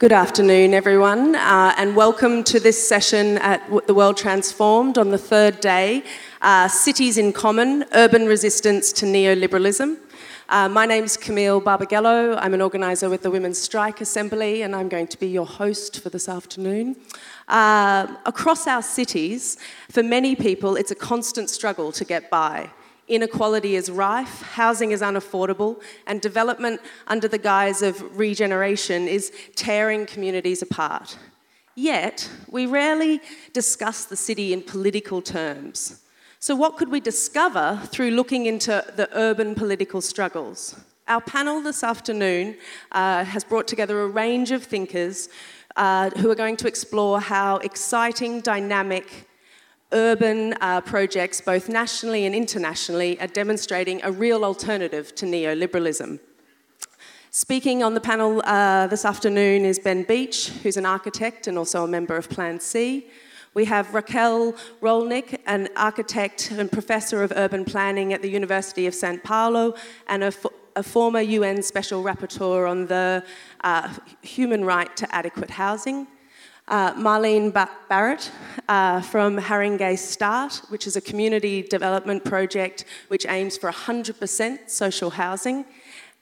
Good afternoon, everyone, uh, and welcome to this session at The World Transformed on the third day uh, Cities in Common Urban Resistance to Neoliberalism. Uh, my name's Camille Barbagallo. I'm an organiser with the Women's Strike Assembly, and I'm going to be your host for this afternoon. Uh, across our cities, for many people, it's a constant struggle to get by. Inequality is rife, housing is unaffordable, and development under the guise of regeneration is tearing communities apart. Yet, we rarely discuss the city in political terms. So, what could we discover through looking into the urban political struggles? Our panel this afternoon uh, has brought together a range of thinkers uh, who are going to explore how exciting, dynamic, urban uh, projects, both nationally and internationally, are demonstrating a real alternative to neoliberalism. Speaking on the panel uh, this afternoon is Ben Beach, who's an architect and also a member of Plan C. We have Raquel Rolnik, an architect and professor of urban planning at the University of Sao Paulo, and a, a former UN Special Rapporteur on the uh, human right to adequate housing uh, Marlene Barrett uh, from Haringey Start, which is a community development project which aims for 100% social housing,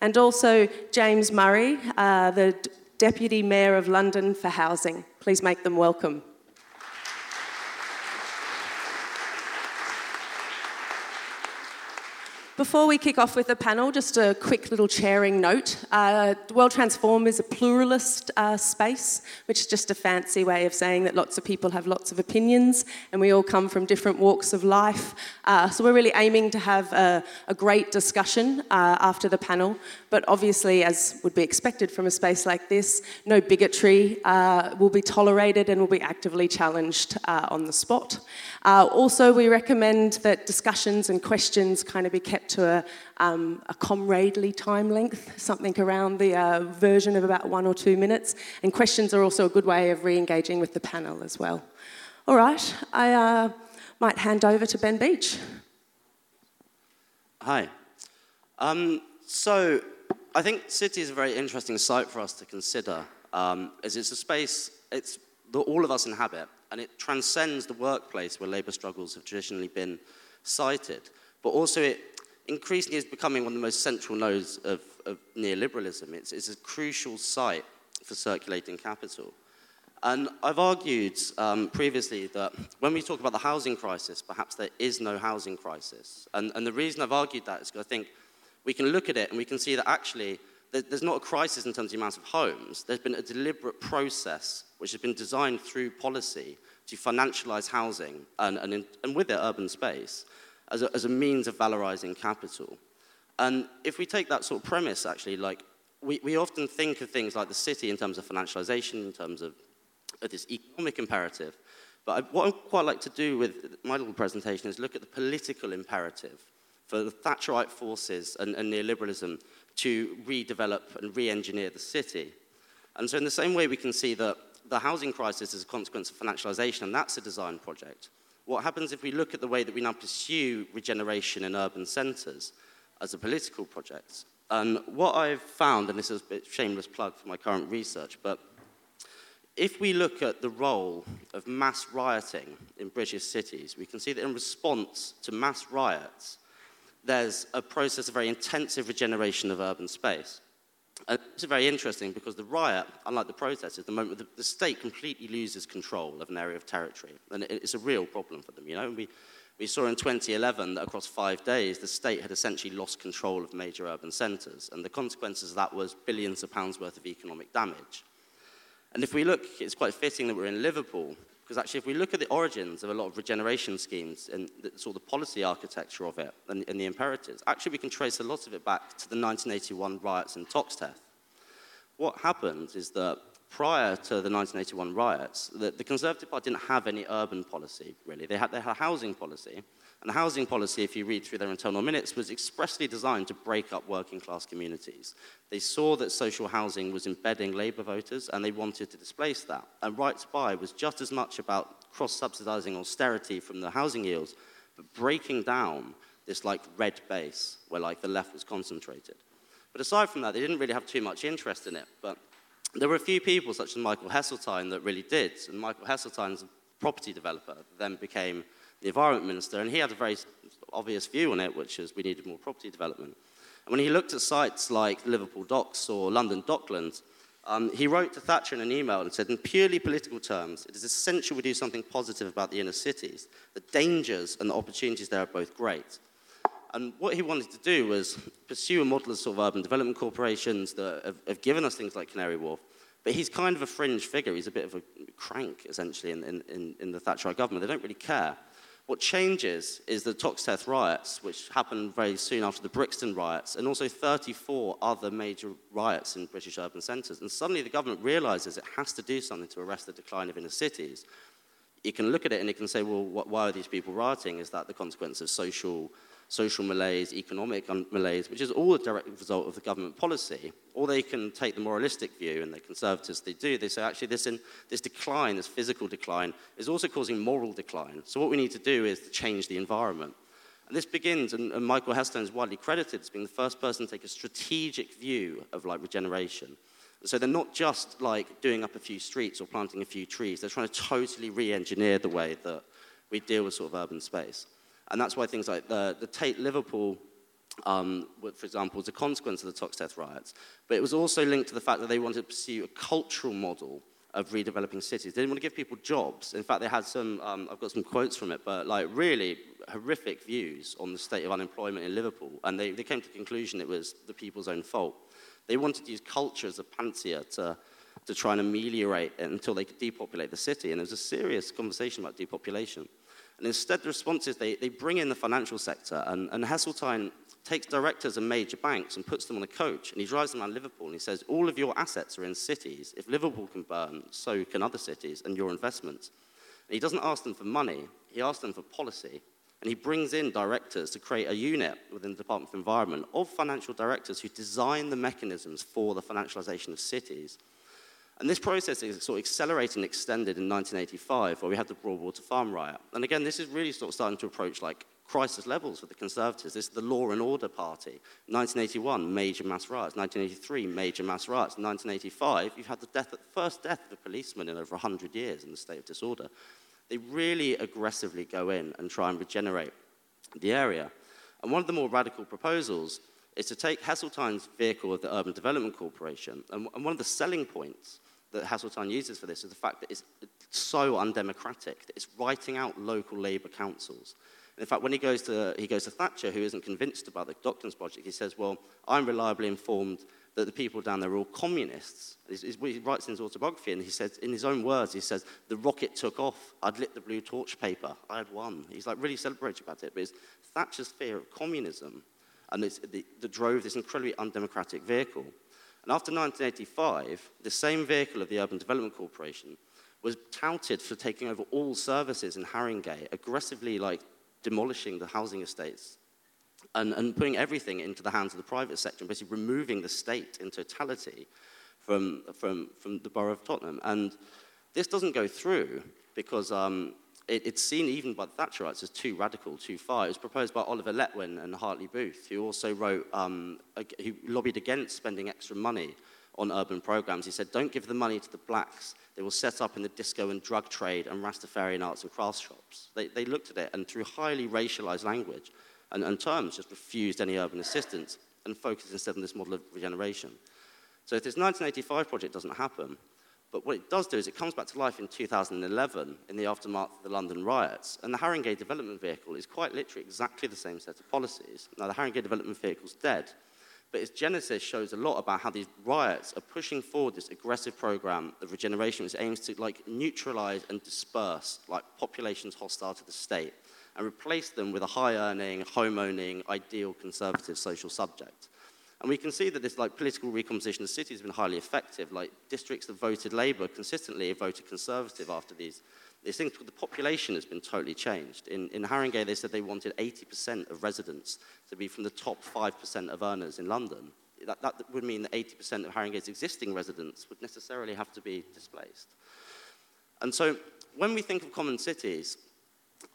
and also James Murray, uh, the D- Deputy Mayor of London for Housing. Please make them welcome. Before we kick off with the panel, just a quick little chairing note. Uh, World Transform is a pluralist uh, space, which is just a fancy way of saying that lots of people have lots of opinions and we all come from different walks of life. Uh, so we're really aiming to have a, a great discussion uh, after the panel, but obviously, as would be expected from a space like this, no bigotry uh, will be tolerated and will be actively challenged uh, on the spot. Also, we recommend that discussions and questions kind of be kept to a, um, a comradely time length, something around the uh, version of about one or two minutes. And questions are also a good way of re engaging with the panel as well. All right, I uh, might hand over to Ben Beach. Hi. Um, so, I think city is a very interesting site for us to consider, um, as it's a space it's that all of us inhabit, and it transcends the workplace where labour struggles have traditionally been cited. But also, it increasingly is becoming one of the most central nodes of, of neoliberalism. It's, it's, a crucial site for circulating capital. And I've argued um, previously that when we talk about the housing crisis, perhaps there is no housing crisis. And, and the reason I've argued that is because I think we can look at it and we can see that actually there's not a crisis in terms of the amount of homes. There's been a deliberate process which has been designed through policy to financialize housing and, and, in, and with it urban space as a, as a means of valorizing capital. And if we take that sort of premise, actually, like we, we often think of things like the city in terms of financialization, in terms of, of this economic imperative. But I, what I'd quite like to do with my little presentation is look at the political imperative for the Thatcherite forces and, and neoliberalism to redevelop and re engineer the city. And so, in the same way, we can see that the housing crisis is a consequence of financialization, and that's a design project. What happens if we look at the way that we now pursue regeneration in urban centres as a political project? And what I've found, and this is a shameless plug for my current research, but if we look at the role of mass rioting in British cities, we can see that in response to mass riots, there's a process of very intensive regeneration of urban space. And it's very interesting because the riot, unlike the protest, is the moment the, the state completely loses control of an area of territory. And it, it's a real problem for them, you know. We, we saw in 2011 that across five days, the state had essentially lost control of major urban centres. And the consequences of that was billions of pounds worth of economic damage. And if we look, it's quite fitting that we're in Liverpool, because actually, if we look at the origins of a lot of regeneration schemes and sort of the policy architecture of it and, and, the imperatives, actually, we can trace a lot of it back to the 1981 riots in Toxteth. What happened is that prior to the 1981 riots, the, the Conservative Party didn't have any urban policy, really. They had, they had a housing policy. And the housing policy, if you read through their internal minutes, was expressly designed to break up working class communities. They saw that social housing was embedding Labour voters and they wanted to displace that. And Right to Buy was just as much about cross subsidising austerity from the housing yields, but breaking down this like red base where like the left was concentrated. But aside from that, they didn't really have too much interest in it. But there were a few people, such as Michael Heseltine, that really did. And Michael Heseltine's a property developer, then became the environment minister, and he had a very obvious view on it, which is we needed more property development. And when he looked at sites like Liverpool Docks or London Docklands, um, he wrote to Thatcher in an email and said, in purely political terms, it is essential we do something positive about the inner cities. The dangers and the opportunities there are both great. And what he wanted to do was pursue a model of sort of urban development corporations that have, have given us things like Canary Wharf. But he's kind of a fringe figure. He's a bit of a crank, essentially, in, in, in the Thatcherite government. They don't really care. What changes is the Toxteth riots, which happened very soon after the Brixton riots, and also 34 other major riots in British urban centres. And suddenly the government realises it has to do something to arrest the decline of inner cities. You can look at it and you can say, well, why are these people rioting? Is that the consequence of social social malaise, economic malaise, which is all a direct result of the government policy. Or they can take the moralistic view, and the conservatives, they do. They say, actually, this, in, this decline, this physical decline, is also causing moral decline. So what we need to do is to change the environment. And this begins, and, and Michael Heseltine is widely credited as being the first person to take a strategic view of like regeneration. So they're not just like doing up a few streets or planting a few trees. They're trying to totally re-engineer the way that we deal with sort of urban space. And that's why things like the, the Tate Liverpool, um, for example, was a consequence of the Toxteth riots. But it was also linked to the fact that they wanted to pursue a cultural model of redeveloping cities. They didn't want to give people jobs. In fact, they had some, um, I've got some quotes from it, but like really horrific views on the state of unemployment in Liverpool. And they, they came to the conclusion it was the people's own fault. They wanted to use culture as a panacea to, to try and ameliorate it until they could depopulate the city. And there was a serious conversation about depopulation. And instead, the response is they, they bring in the financial sector, and, and Heseltine takes directors of major banks and puts them on a coach, and he drives them around Liverpool, and he says, all of your assets are in cities. If Liverpool can burn, so can other cities, and your investments. And he doesn't ask them for money, he asks them for policy. And he brings in directors to create a unit within the Department of Environment of financial directors who design the mechanisms for the financialization of cities. And this process is sort of accelerated and extended in 1985, where we had the Broadwater Farm riot. And again, this is really sort of starting to approach like crisis levels for the Conservatives. This is the Law and Order Party. 1981, major mass riots. 1983, major mass riots. 1985, you've had the death, first death of a policeman in over 100 years in the state of disorder. They really aggressively go in and try and regenerate the area. And one of the more radical proposals is to take Heseltine's vehicle of the Urban Development Corporation, and, and one of the selling points that Heseltine uses for this is the fact that it's so undemocratic, that it's writing out local Labour councils. And in fact, when he goes, to, he goes to Thatcher, who isn't convinced about the Docklands project, he says, well, I'm reliably informed that the people down there are all communists. he writes in his autobiography, and he says, in his own words, he says, the rocket took off. I'd lit the blue torch paper. I had won. He's like really celebrating about it. But it's Thatcher's fear of communism and it's that drove this incredibly undemocratic vehicle. And after 1985, the same vehicle of the Urban Development Corporation was touted for taking over all services in Haringey, aggressively like demolishing the housing estates and, and putting everything into the hands of the private sector and basically removing the state in totality from, from, from the borough of Tottenham. And this doesn't go through because um, it, it's seen even by the Thatcherites as too radical, too far. It was proposed by Oliver Letwin and Hartley Booth, who also wrote, um, who lobbied against spending extra money on urban programs. He said, don't give the money to the blacks. They will set up in the disco and drug trade and Rastafarian arts and crafts shops. They, they looked at it and through highly racialized language and, and terms just refused any urban assistance and focused instead on this model of regeneration. So if this 1985 project doesn't happen, but what it does do is it comes back to life in 2011 in the aftermath of the London riots. And the Haringey Development Vehicle is quite literally exactly the same set of policies. Now, the Haringey Development Vehicle is dead, but its genesis shows a lot about how these riots are pushing forward this aggressive program of regeneration which aims to like neutralize and disperse like populations hostile to the state and replace them with a high-earning, home-owning, ideal conservative social subject. And we can see that this like, political recomposition of cities has been highly effective. Like districts that voted Labour consistently have voted Conservative after these, these things. The population has been totally changed. In, in Haringey, they said they wanted 80% of residents to be from the top 5% of earners in London. That, that would mean that 80% of Haringey's existing residents would necessarily have to be displaced. And so when we think of common cities,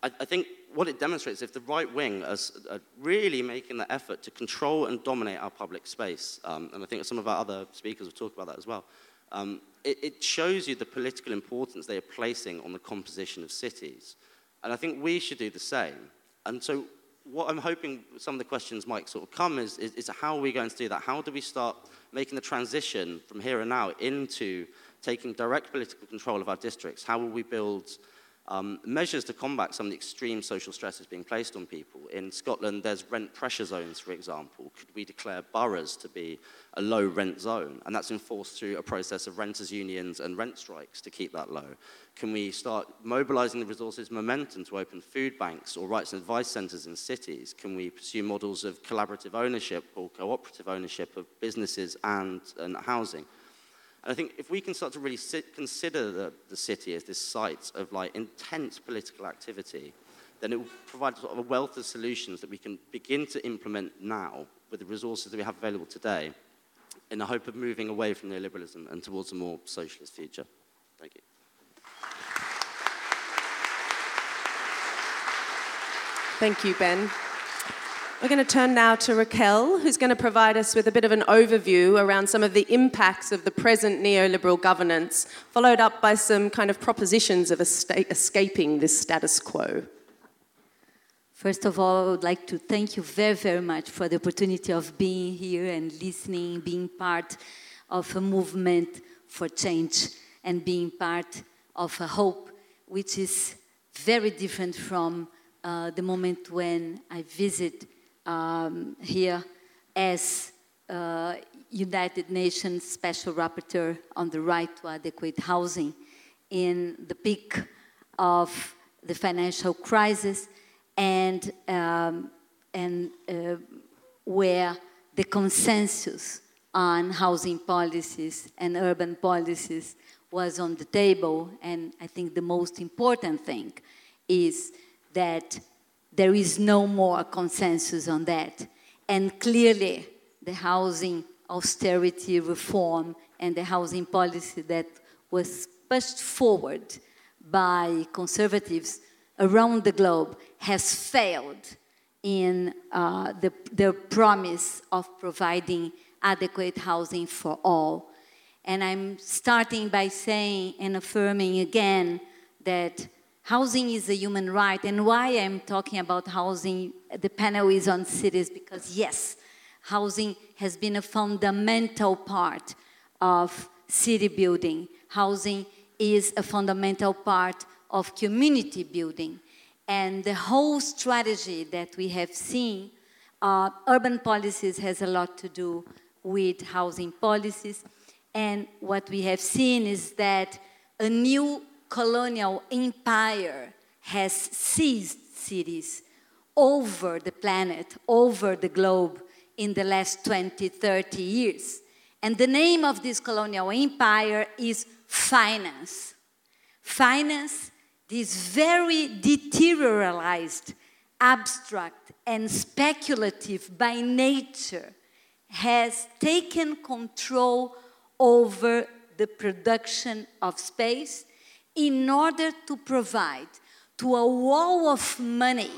I, I, think what it demonstrates is if the right wing is really making the effort to control and dominate our public space, um, and I think some of our other speakers will talk about that as well, um, it, it shows you the political importance they are placing on the composition of cities. And I think we should do the same. And so what I'm hoping some of the questions might sort of come is, is, is, how are we going to do that? How do we start making the transition from here and now into taking direct political control of our districts? How will we build um, measures to combat some of the extreme social stresses being placed on people. In Scotland, there's rent pressure zones, for example. Could we declare boroughs to be a low rent zone? And that's enforced through a process of renters' unions and rent strikes to keep that low. Can we start mobilizing the resources momentum to open food banks or rights and advice centers in cities? Can we pursue models of collaborative ownership or cooperative ownership of businesses and, and housing? And I think if we can start to really sit, consider the, the city as this site of like intense political activity, then it will provide sort of a wealth of solutions that we can begin to implement now with the resources that we have available today in the hope of moving away from neoliberalism and towards a more socialist future. Thank you. Thank you, Ben. We're going to turn now to Raquel, who's going to provide us with a bit of an overview around some of the impacts of the present neoliberal governance, followed up by some kind of propositions of escaping this status quo. First of all, I would like to thank you very, very much for the opportunity of being here and listening, being part of a movement for change, and being part of a hope which is very different from uh, the moment when I visit um, here as uh, United Nations Special Rapporteur on the right to adequate housing in the peak of the financial crisis and, um, and uh, where the consensus on housing policies and urban policies was on the table. And I think the most important thing is that there is no more consensus on that. And clearly, the housing austerity reform and the housing policy that was pushed forward by conservatives around the globe has failed in uh, the, the promise of providing adequate housing for all. And I'm starting by saying and affirming again that housing is a human right. And why I'm talking about housing, the panel is on cities, because yes, housing has been a fundamental part of city building. Housing is a fundamental part of community building. And the whole strategy that we have seen, uh, urban policies has a lot to do with housing policies. And what we have seen is that a new colonial empire has seized cities over the planet, over the globe in the last 20, 30 years. And the name of this colonial empire is finance. Finance, this very deteriorized, abstract, and speculative by nature, has taken control over the production of space in order to provide to a wall of money,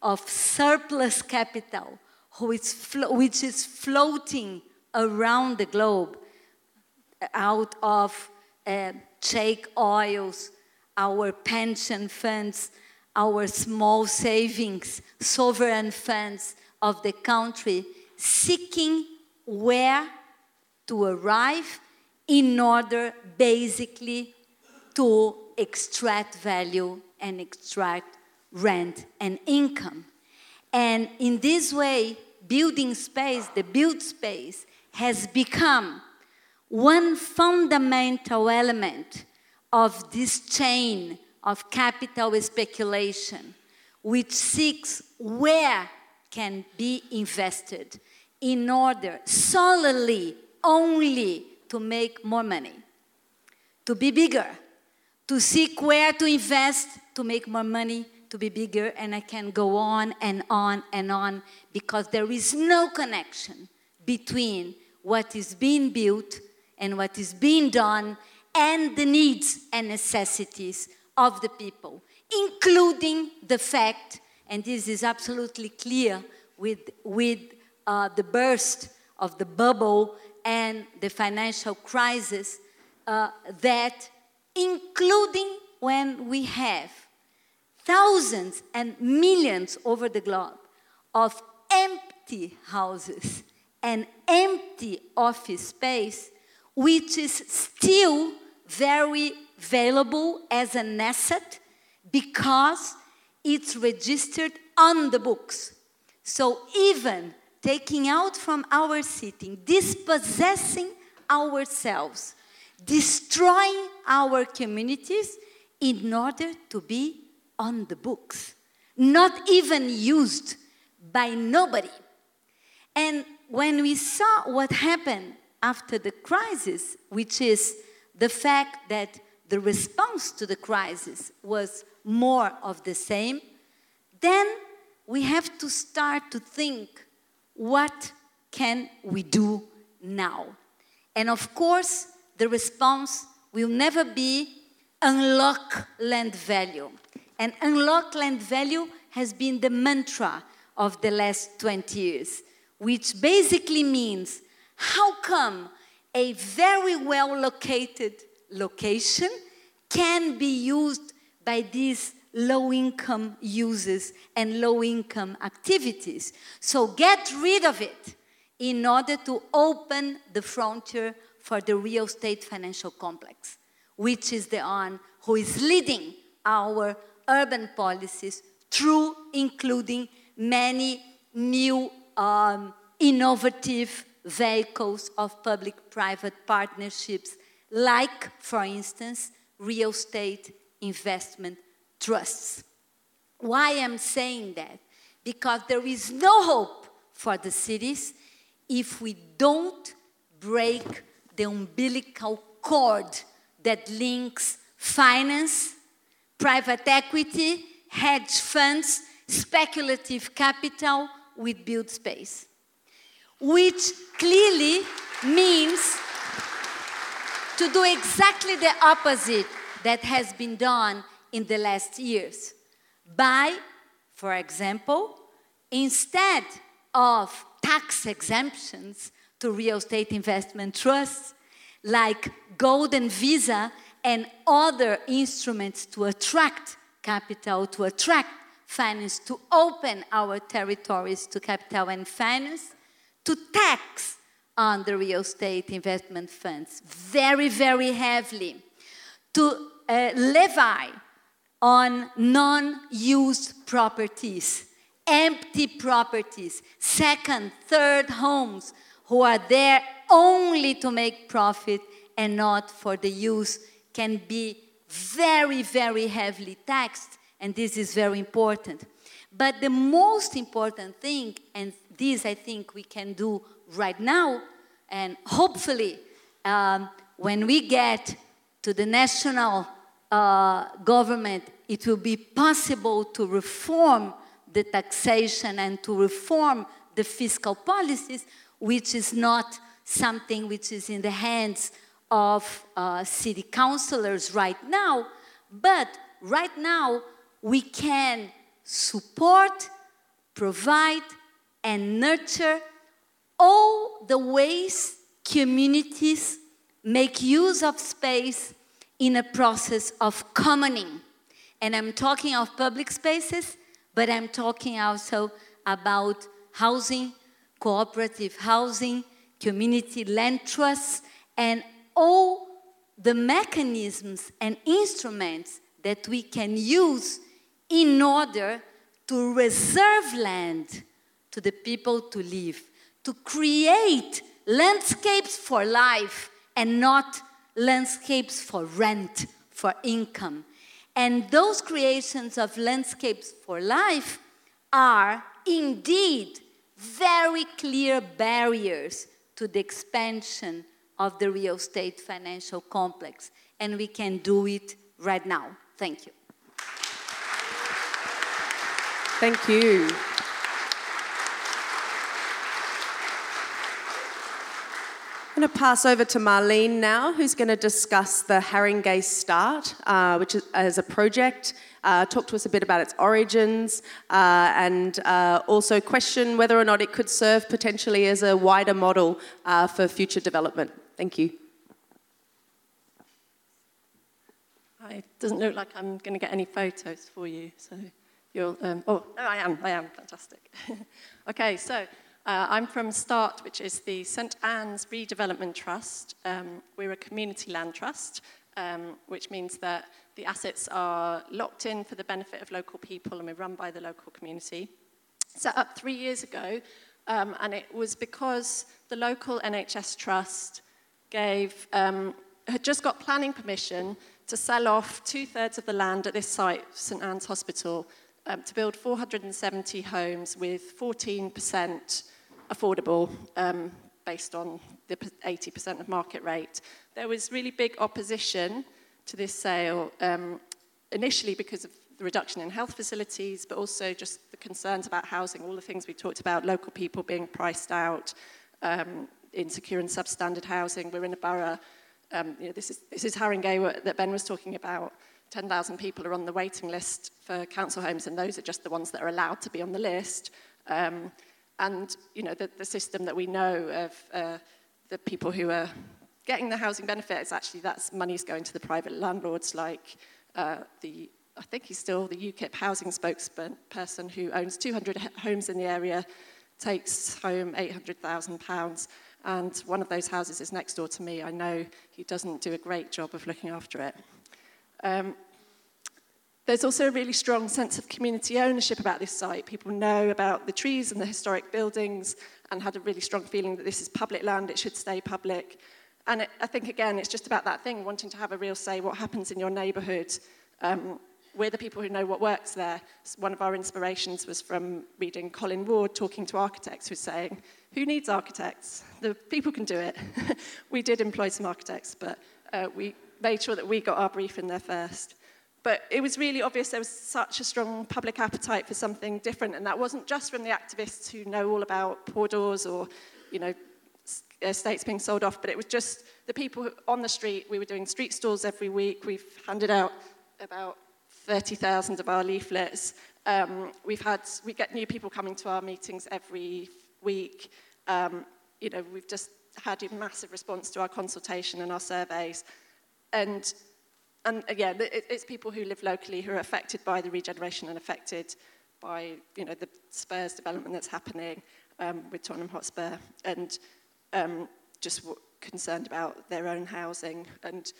of surplus capital, which is floating around the globe out of uh, check oils, our pension funds, our small savings, sovereign funds of the country, seeking where to arrive in order basically to extract value and extract rent and income. And in this way, building space, the built space, has become one fundamental element of this chain of capital speculation, which seeks where can be invested in order solely only to make more money, to be bigger, to seek where to invest to make more money, to be bigger, and I can go on and on and on because there is no connection between what is being built and what is being done and the needs and necessities of the people, including the fact, and this is absolutely clear with, with uh, the burst of the bubble and the financial crisis, uh, that, including when we have thousands and millions over the globe of empty houses and empty office space, which is still very valuable as an asset because it's registered on the books. So even taking out from our sitting, dispossessing ourselves, destroying our communities in order to be on the books, not even used by nobody. And when we saw what happened after the crisis, which is the fact that the response to the crisis was more of the same, then we have to start to think what can we do now? And of course, the response will never be unlock land value. And unlock land value has been the mantra of the last 20 years, which basically means how come a very well located location can be used by these low income users and low income activities. So get rid of it in order to open the frontier for the real estate financial complex, which is the one who is leading our urban policies through including many new um, innovative vehicles of public private partnerships, like, for instance, real estate investment trusts. Why I'm saying that? Because there is no hope for the cities if we don't break the umbilical cord that links finance, private equity, hedge funds, speculative capital with build space. Which clearly means to do exactly the opposite that has been done in the last years by, for example, instead of tax exemptions to real estate investment trusts like Golden Visa and other instruments to attract capital, to attract finance, to open our territories to capital and finance, to tax on the real estate investment funds very, very heavily, to uh, levy on non used properties, empty properties, second, third homes who are there only to make profit and not for the use can be very, very heavily taxed, and this is very important. But the most important thing, and this I think we can do right now, and hopefully um, when we get to the national uh, government, it will be possible to reform the taxation and to reform the fiscal policies, which is not something which is in the hands of uh, city councillors right now, but right now we can support, provide, and nurture all the ways communities make use of space in a process of commoning. And I'm talking of public spaces, but I'm talking also about housing, cooperative housing, community land trusts, and all the mechanisms and instruments that we can use in order to reserve land to the people to live, to create landscapes for life and not landscapes for rent, for income. And those creations of landscapes for life are indeed very clear barriers to the expansion of the real estate financial complex. And we can do it right now. Thank you. Thank you. I'm going to pass over to Marlene now, who's going to discuss the Haringey Start, uh, which is as a project, uh, talk to us a bit about its origins, uh, and uh, also question whether or not it could serve potentially as a wider model uh, for future development. Thank you. It doesn't look like I'm going to get any photos for you, so you'll. Um, oh, no, I am. I am. Fantastic. okay, so uh, I'm from START, which is the St Ann's Redevelopment Trust. Um, we're a community land trust, um, which means that the assets are locked in for the benefit of local people and we're run by the local community. Set up three years ago, um, and it was because the local NHS trust gave um, had just got planning permission to sell off two thirds of the land at this site, St Ann's Hospital, um, to build 470 homes with 14% affordable um, based on the 80% of market rate. There was really big opposition to this sale, um, initially because of the reduction in health facilities, but also just the concerns about housing, all the things we talked about, local people being priced out, um, insecure and substandard housing. We're in a borough um, you know, this is, this is Haringey that Ben was talking about. 10,000 people are on the waiting list for council homes, and those are just the ones that are allowed to be on the list. Um, and you know, the, the system that we know of uh, the people who are getting the housing benefit is actually that's money's going to the private landlords, like uh, the I think he's still the UKIP housing spokesperson who owns 200 homes in the area, takes home 800,000 pounds. And one of those houses is next door to me. I know he doesn't do a great job of looking after it. Um, there's also a really strong sense of community ownership about this site. People know about the trees and the historic buildings and had a really strong feeling that this is public land, it should stay public. And it, I think, again, it's just about that thing, wanting to have a real say what happens in your neighbourhood. Um, we're the people who know what works there. One of our inspirations was from reading Colin Ward talking to architects who's saying, who needs architects? The people can do it. we did employ some architects, but uh, we made sure that we got our brief in there first. But it was really obvious there was such a strong public appetite for something different, and that wasn't just from the activists who know all about poor doors or, you know, estates being sold off, but it was just the people on the street. We were doing street stalls every week. We've handed out about 30,000 of our leaflets. Um, we've had, we get new people coming to our meetings every week. Um, you know, we've just had a massive response to our consultation and our surveys. And, and again, it, it's people who live locally who are affected by the regeneration and affected by, you know, the Spurs development that's happening um, with Tottenham Hotspur and um, just concerned about their own housing. And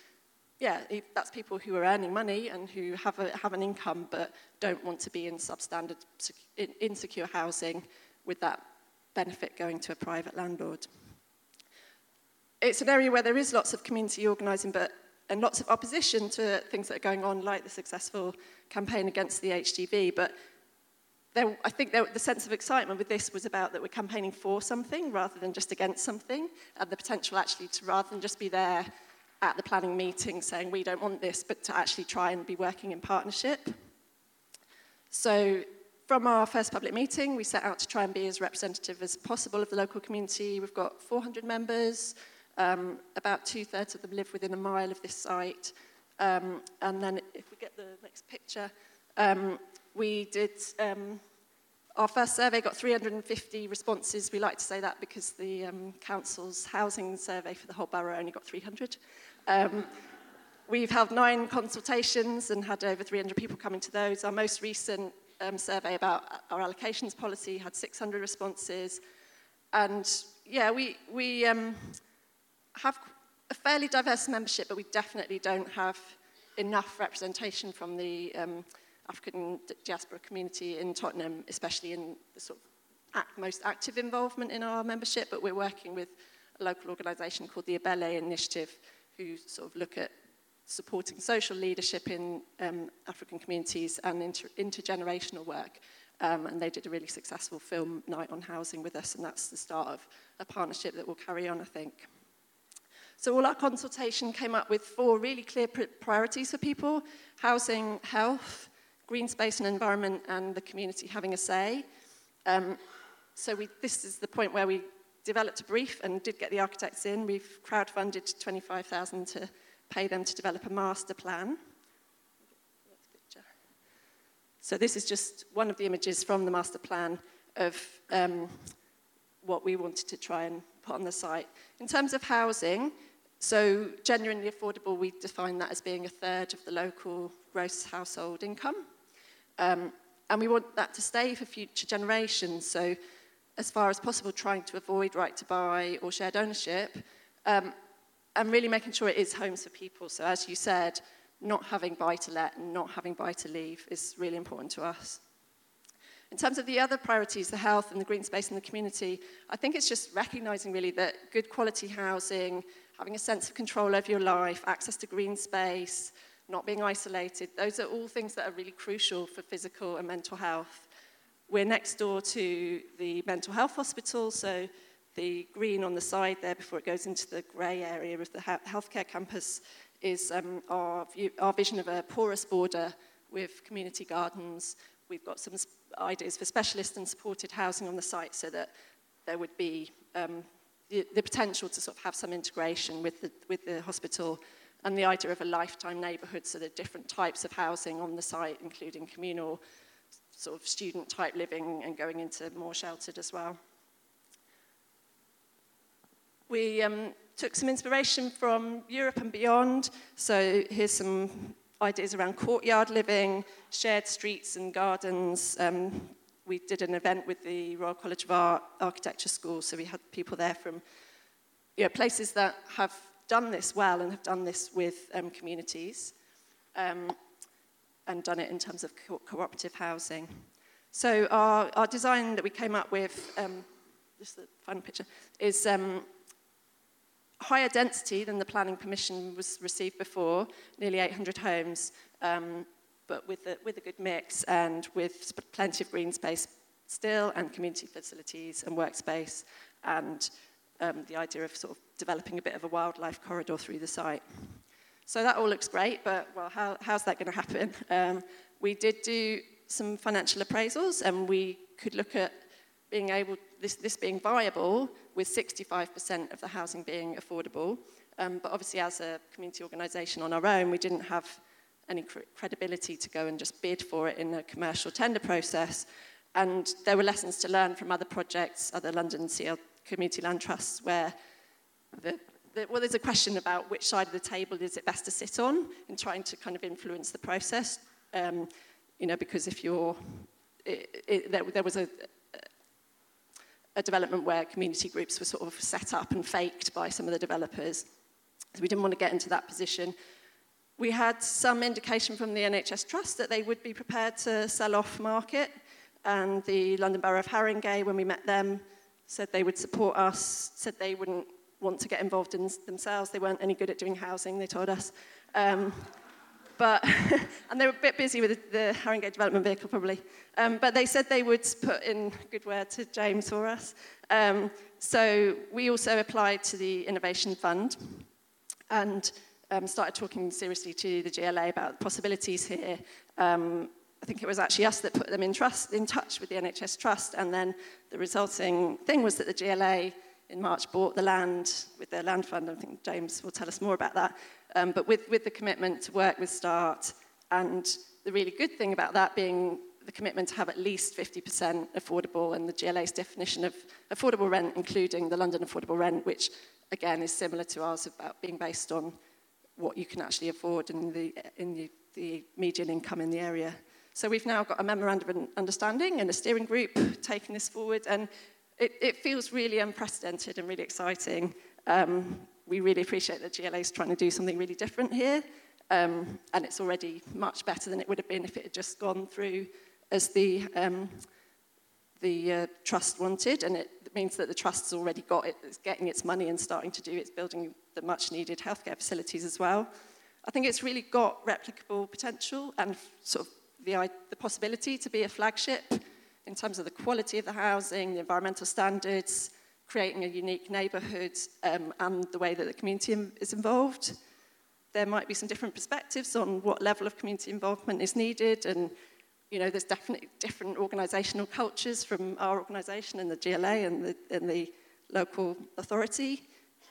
yeah, that's people who are earning money and who have, a, have an income but don't want to be in substandard, insecure housing with that benefit going to a private landlord. It's an area where there is lots of community organising but, and lots of opposition to things that are going on, like the successful campaign against the HGV, but there, I think there, the sense of excitement with this was about that we're campaigning for something rather than just against something, and the potential actually to rather than just be there at the planning meeting saying we don't want this, but to actually try and be working in partnership. So from our first public meeting, we set out to try and be as representative as possible of the local community. We've got 400 members, um, about two thirds of them live within a mile of this site. Um, and then if we get the next picture, um, we did, um, our first survey got 350 responses. We like to say that because the um, council's housing survey for the whole borough only got 300. Um, we've held nine consultations and had over 300 people coming to those. Our most recent um, survey about our allocations policy had 600 responses. And yeah, we, we um, have a fairly diverse membership, but we definitely don't have enough representation from the um, African diaspora community in Tottenham, especially in the sort of act, most active involvement in our membership. But we're working with a local organisation called the Ubele Initiative, who sort of look at supporting social leadership in um, African communities and inter intergenerational work. Um, and they did a really successful film night on housing with us, and that's the start of a partnership that will carry on, I think. So all our consultation came up with four really clear priorities for people, housing, health, green space and environment, and the community having a say. Um, so we, this is the point where we developed a brief and did get the architects in. We've crowdfunded 25,000 to pay them to develop a master plan. So this is just one of the images from the master plan of um, what we wanted to try and put on the site. In terms of housing, so genuinely affordable, we define that as being a third of the local gross household income. Um, and we want that to stay for future generations. So as far as possible, trying to avoid right to buy or shared ownership, um, and really making sure it is homes for people. So as you said, not having buy to let and not having buy to leave is really important to us. In terms of the other priorities, the health and the green space in the community, I think it's just recognizing really that good quality housing, having a sense of control over your life, access to green space, not being isolated, those are all things that are really crucial for physical and mental health. We're next door to the mental health hospital, so the green on the side there before it goes into the grey area of the healthcare campus is um, our, view, our vision of a porous border with community gardens. We've got some ideas for specialist and supported housing on the site so that there would be um, the, the potential to sort of have some integration with the, with the hospital and the idea of a lifetime neighbourhood, so are different types of housing on the site, including communal, sort of student type living and going into more sheltered as well. We um, took some inspiration from Europe and beyond. So here's some ideas around courtyard living, shared streets and gardens. Um, we did an event with the Royal College of Art Architecture School, so we had people there from you know, places that have done this well and have done this with um, communities um, and done it in terms of co cooperative housing. So our, our design that we came up with, um, just the final picture, is um, higher density than the planning permission was received before, nearly 800 homes, um, but with a, with a good mix and with plenty of green space still and community facilities and workspace and um, the idea of sort of developing a bit of a wildlife corridor through the site. So that all looks great, but well, how, how's that going to happen? Um, we did do some financial appraisals and we could look at being able, this, this being viable with 65% of the housing being affordable. Um, but obviously as a community organisation on our own, we didn't have any cr credibility to go and just bid for it in a commercial tender process. And there were lessons to learn from other projects, other London CL community land trusts, where the, the, well, there's a question about which side of the table is it best to sit on in trying to kind of influence the process. Um, you know, because if you're, it, it, there, there was a, a development where community groups were sort of set up and faked by some of the developers. So we didn't want to get into that position. We had some indication from the NHS Trust that they would be prepared to sell off market, and the London Borough of Haringey, when we met them, said they would support us, said they wouldn't want to get involved in themselves. They weren't any good at doing housing, they told us. Um, but, and they were a bit busy with the Haringey Development Vehicle probably. Um, but they said they would put in good word to James for us. Um, so we also applied to the Innovation Fund and um, started talking seriously to the GLA about possibilities here. I think it was actually us that put them in, trust, in touch with the NHS Trust, and then the resulting thing was that the GLA in March bought the land with their land fund. I think James will tell us more about that. Um, but with, with the commitment to work with START, and the really good thing about that being the commitment to have at least 50% affordable, and the GLA's definition of affordable rent, including the London affordable rent, which again is similar to ours about being based on what you can actually afford in the, in the, the median income in the area. So we've now got a memorandum of understanding and a steering group taking this forward, and it, it feels really unprecedented and really exciting. Um, we really appreciate that GLA is trying to do something really different here, um, and it's already much better than it would have been if it had just gone through as the, um, the uh, trust wanted, and it means that the trust's already got it, it's getting its money and starting to do its building the much needed healthcare facilities as well. I think it's really got replicable potential and sort of the, the possibility to be a flagship in terms of the quality of the housing, the environmental standards, creating a unique neighbourhood um, and the way that the community is involved. There might be some different perspectives on what level of community involvement is needed and you know, there's definitely different organisational cultures from our organisation and the GLA and the, and the local authority.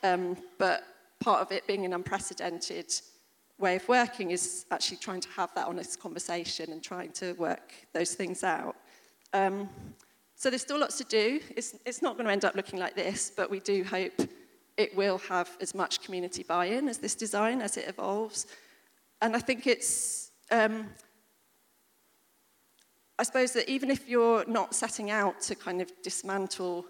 Um, but part of it being an unprecedented way of working is actually trying to have that honest conversation and trying to work those things out. Um, so there's still lots to do. It's, it's not going to end up looking like this, but we do hope it will have as much community buy-in as this design as it evolves. And I think it's, um, I suppose that even if you're not setting out to kind of dismantle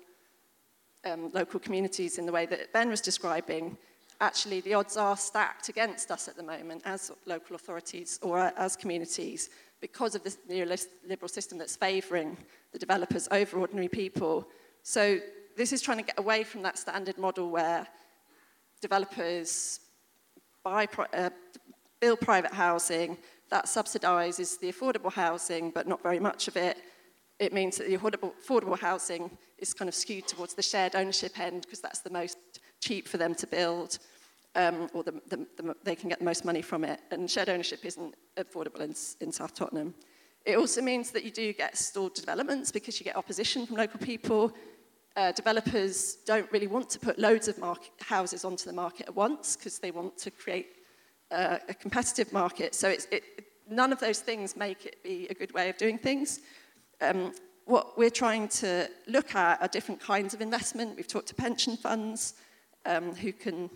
um, local communities in the way that Ben was describing, actually the odds are stacked against us at the moment as local authorities or as communities because of this neoliberal system that's favouring the developers over ordinary people. So this is trying to get away from that standard model where developers buy, uh, build private housing, that subsidises the affordable housing, but not very much of it. It means that the affordable, affordable housing is kind of skewed towards the shared ownership end because that's the most cheap for them to build um, or the, the, the, they can get the most money from it. And shared ownership isn't affordable in, in South Tottenham. It also means that you do get stalled developments because you get opposition from local people. Uh, developers don't really want to put loads of market, houses onto the market at once because they want to create uh, a competitive market. So it's, it, none of those things make it be a good way of doing things. Um, what we're trying to look at are different kinds of investment. We've talked to pension funds um, who can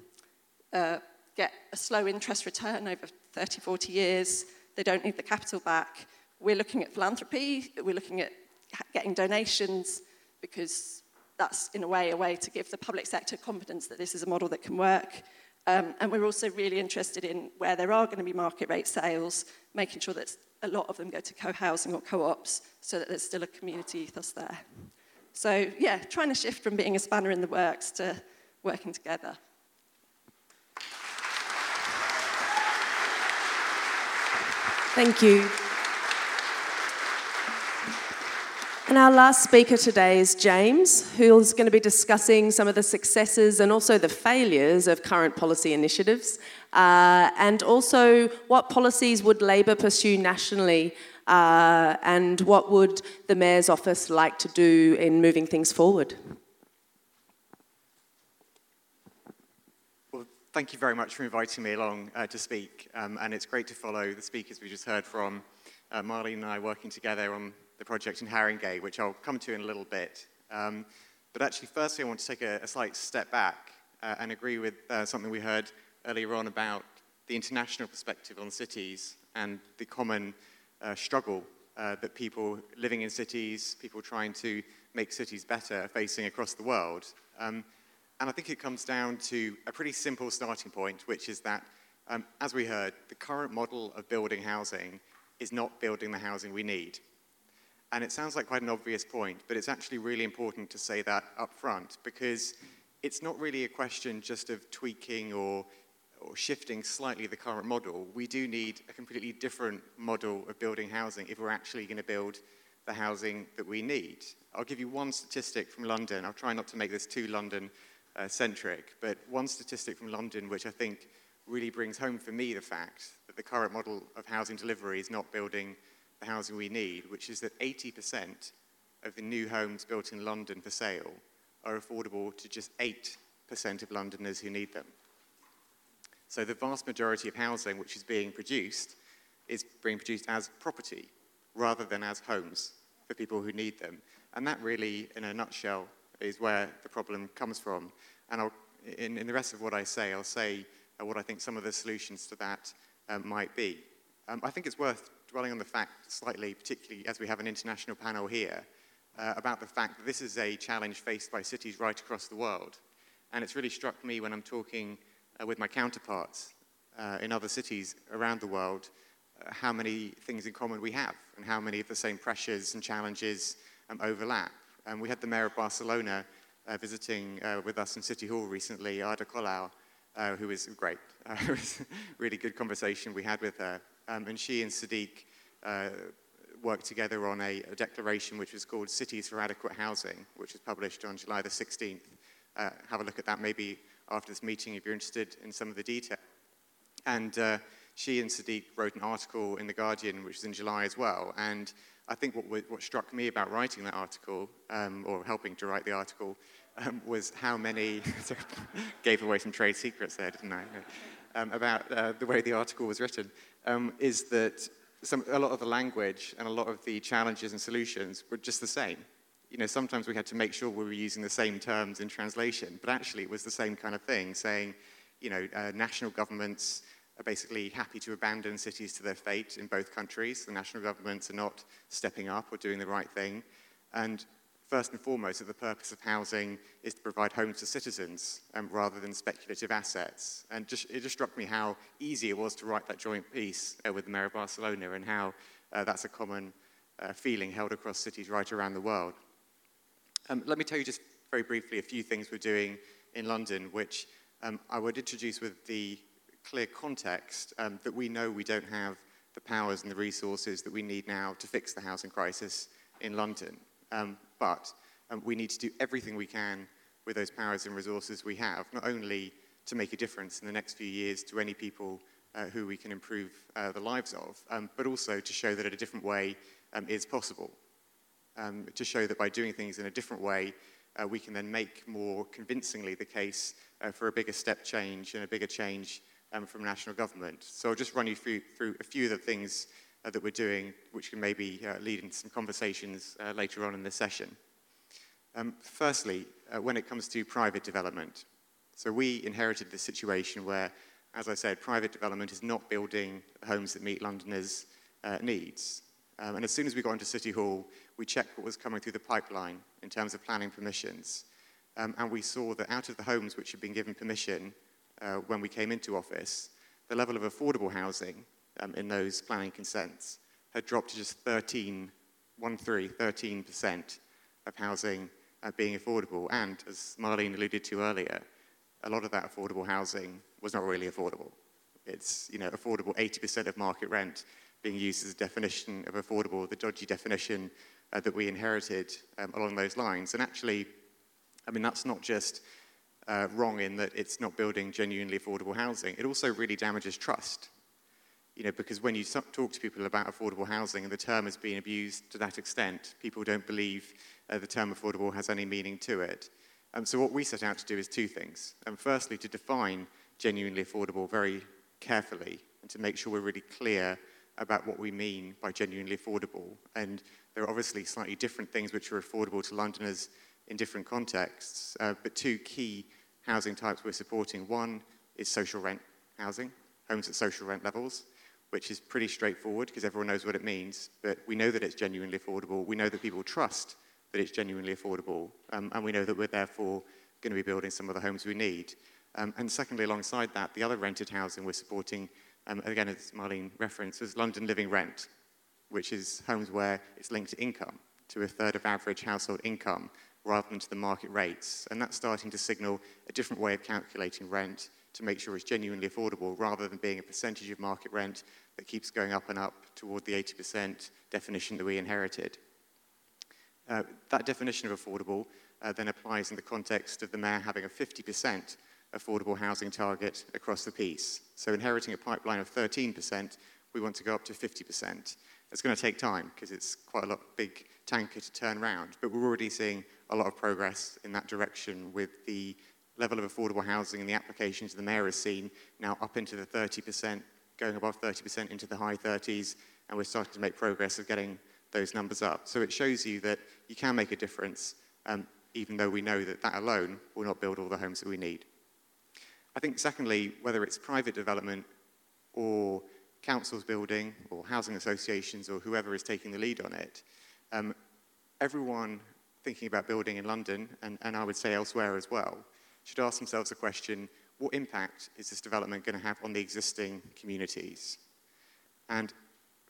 uh, get a slow interest return over 30, 40 years. They don't need the capital back. We're looking at philanthropy. We're looking at getting donations because that's, in a way, a way to give the public sector confidence that this is a model that can work. Um, and we're also really interested in where there are going to be market rate sales, making sure that a lot of them go to co-housing or co-ops so that there's still a community ethos there. So yeah, trying to shift from being a spanner in the works to working together. Thank you. And our last speaker today is James, who's going to be discussing some of the successes and also the failures of current policy initiatives, uh, and also what policies would Labour pursue nationally, uh, and what would the Mayor's office like to do in moving things forward. Thank you very much for inviting me along uh, to speak. Um, and it's great to follow the speakers we just heard from. Uh, Marlene and I working together on the project in Haringey, which I'll come to in a little bit. Um, but actually, firstly, I want to take a, a slight step back uh, and agree with uh, something we heard earlier on about the international perspective on cities and the common uh, struggle uh, that people living in cities, people trying to make cities better, are facing across the world. Um, and I think it comes down to a pretty simple starting point, which is that, um, as we heard, the current model of building housing is not building the housing we need. And it sounds like quite an obvious point, but it's actually really important to say that up front because it's not really a question just of tweaking or, or shifting slightly the current model. We do need a completely different model of building housing if we're actually going to build the housing that we need. I'll give you one statistic from London. I'll try not to make this too London uh, centric, but one statistic from London which I think really brings home for me the fact that the current model of housing delivery is not building the housing we need, which is that 80% of the new homes built in London for sale are affordable to just 8% of Londoners who need them. So the vast majority of housing which is being produced is being produced as property rather than as homes for people who need them. And that really, in a nutshell, is where the problem comes from. And I'll, in, in the rest of what I say, I'll say uh, what I think some of the solutions to that um, might be. Um, I think it's worth dwelling on the fact slightly, particularly as we have an international panel here, uh, about the fact that this is a challenge faced by cities right across the world. And it's really struck me when I'm talking uh, with my counterparts uh, in other cities around the world uh, how many things in common we have and how many of the same pressures and challenges um, overlap. Um, we had the mayor of Barcelona uh, visiting uh, with us in City Hall recently, Ada Colau, uh, who was great. Uh, it was a really good conversation we had with her. Um, and she and Sadiq uh, worked together on a, a, declaration which was called Cities for Adequate Housing, which was published on July the 16th. Uh, have a look at that maybe after this meeting if you're interested in some of the detail. And she and Sadiq wrote an article in The Guardian, which was in July as well. And I think what, what struck me about writing that article, um, or helping to write the article, um, was how many, gave away some trade secrets there, didn't I? Um, about uh, the way the article was written, um, is that some, a lot of the language and a lot of the challenges and solutions were just the same. you know, sometimes we had to make sure we were using the same terms in translation, but actually it was the same kind of thing, saying, you know, uh, national governments are basically happy to abandon cities to their fate in both countries. The national governments are not stepping up or doing the right thing. And first and foremost, the purpose of housing is to provide homes to citizens um, rather than speculative assets. And just, it just struck me how easy it was to write that joint piece uh, with the Mayor of Barcelona and how uh, that's a common uh, feeling held across cities right around the world. Um, let me tell you just very briefly a few things we're doing in London, which um, I would introduce with the clear context um, that we know we don't have the powers and the resources that we need now to fix the housing crisis in London. Um, but um, we need to do everything we can with those powers and resources we have, not only to make a difference in the next few years to any people uh, who we can improve uh, the lives of, um, but also to show that a different way um, is possible. Um, to show that by doing things in a different way, uh, we can then make more convincingly the case uh, for a bigger step change and a bigger change um, from national government. So I'll just run you through, through a few of the things uh, that we're doing, which can maybe uh, lead into some conversations uh, later on in this session. Um, firstly, uh, when it comes to private development, so we inherited this situation where, as I said, private development is not building homes that meet Londoners' uh, needs. Um, and as soon as we got into City Hall, we checked what was coming through the pipeline in terms of planning permissions. Um, and we saw that out of the homes which had been given permission uh, when we came into office, the level of affordable housing um, in those planning consents had dropped to just 13, 1, 3, 13% of housing uh, being affordable. And as Marlene alluded to earlier, a lot of that affordable housing was not really affordable. It's you know, affordable 80% of market rent being used as a definition of affordable, the dodgy definition uh, that we inherited um, along those lines. And actually, I mean, that's not just uh, wrong in that it's not building genuinely affordable housing. It also really damages trust you know, because when you talk to people about affordable housing and the term has been abused to that extent, people don't believe uh, the term affordable has any meaning to it. Um, so what we set out to do is two things. Um, firstly, to define genuinely affordable very carefully and to make sure we're really clear about what we mean by genuinely affordable. And there are obviously slightly different things which are affordable to Londoners in different contexts, uh, but two key housing types we're supporting. One is social rent housing, homes at social rent levels which is pretty straightforward because everyone knows what it means, but we know that it's genuinely affordable. We know that people trust that it's genuinely affordable, um, and we know that we're therefore going to be building some of the homes we need. Um, and secondly, alongside that, the other rented housing we're supporting, um, again, as Marlene referenced, is London Living Rent, which is homes where it's linked to income, to a third of average household income, rather than to the market rates. And that's starting to signal a different way of calculating rent to make sure it's genuinely affordable, rather than being a percentage of market rent that keeps going up and up toward the 80% definition that we inherited. Uh, that definition of affordable uh, then applies in the context of the mayor having a 50% affordable housing target across the piece. So inheriting a pipeline of 13%, we want to go up to 50%. It's going to take time because it's quite a lot big tanker to turn around, but we're already seeing a lot of progress in that direction with the level of affordable housing and the applications the mayor has seen now up into the 30% going above 30% into the high 30s, and we're starting to make progress of getting those numbers up. So it shows you that you can make a difference, um, even though we know that that alone will not build all the homes that we need. I think, secondly, whether it's private development or councils building or housing associations or whoever is taking the lead on it, um, everyone thinking about building in London, and, and I would say elsewhere as well, should ask themselves the question what impact is this development going to have on the existing communities? And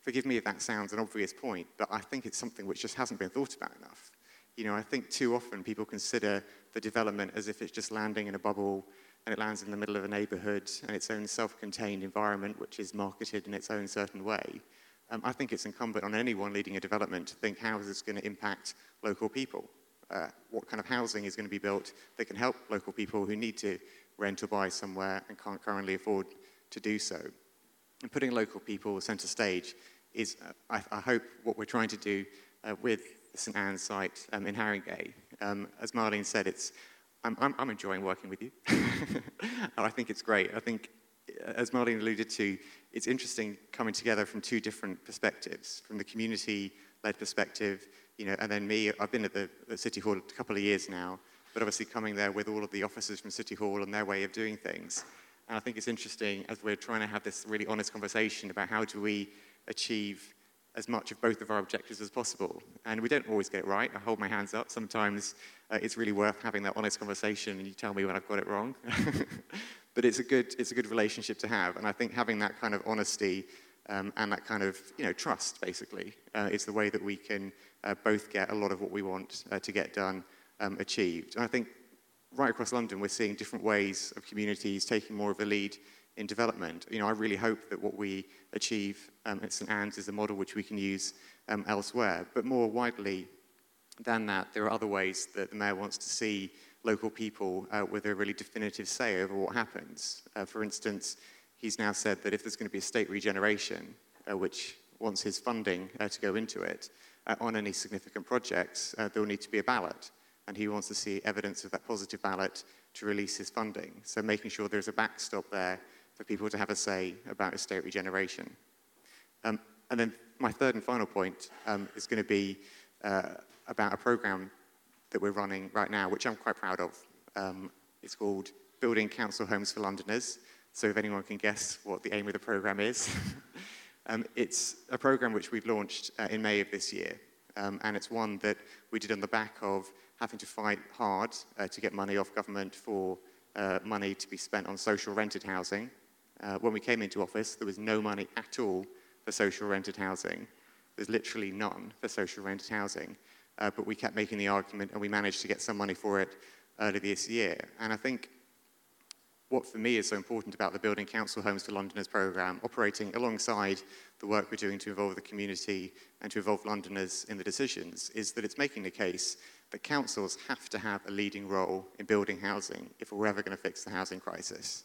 forgive me if that sounds an obvious point, but I think it's something which just hasn't been thought about enough. You know, I think too often people consider the development as if it's just landing in a bubble and it lands in the middle of a neighborhood and its own self-contained environment which is marketed in its own certain way. Um, I think it's incumbent on anyone leading a development to think how is this going to impact local people? Uh, what kind of housing is going to be built that can help local people who need to rent or buy somewhere and can't currently afford to do so. And putting local people centre stage is, uh, I, I, hope, what we're trying to do uh, with the St Ann's site um, in Haringey. Um, as Marlene said, it's, I'm, I'm, I'm enjoying working with you. I think it's great. I think, as Marlene alluded to, it's interesting coming together from two different perspectives, from the community-led perspective you know, and then me, I've been at the, the City Hall a couple of years now, but obviously coming there with all of the officers from City Hall and their way of doing things. And I think it's interesting as we're trying to have this really honest conversation about how do we achieve as much of both of our objectives as possible. And we don't always get it right. I hold my hands up. Sometimes uh, it's really worth having that honest conversation and you tell me when I've got it wrong. but it's a, good, it's a good relationship to have. And I think having that kind of honesty um, and that kind of you know, trust, basically, uh, is the way that we can uh, both get a lot of what we want uh, to get done um, achieved. And I think right across London, we're seeing different ways of communities taking more of a lead in development. You know, I really hope that what we achieve um, at St Ann's is a model which we can use um, elsewhere. But more widely than that, there are other ways that the Mayor wants to see local people uh, with a really definitive say over what happens. Uh, for instance, he's now said that if there's going to be a state regeneration, uh, which wants his funding uh, to go into it, uh, on any significant projects, uh, there will need to be a ballot. And he wants to see evidence of that positive ballot to release his funding. So making sure there's a backstop there for people to have a say about estate regeneration. Um, and then my third and final point um, is going to be uh, about a program that we're running right now, which I'm quite proud of. Um, it's called Building Council Homes for Londoners. So if anyone can guess what the aim of the program is, um, it's a program which we've launched uh, in May of this year. Um, and it's one that we did on the back of having to fight hard uh, to get money off government for uh, money to be spent on social rented housing. Uh, when we came into office, there was no money at all for social rented housing. There's literally none for social rented housing. Uh, but we kept making the argument and we managed to get some money for it earlier this year. And I think what for me is so important about the Building Council Homes for Londoners programme, operating alongside the work we're doing to involve the community and to involve Londoners in the decisions, is that it's making the case that councils have to have a leading role in building housing if we're ever going to fix the housing crisis.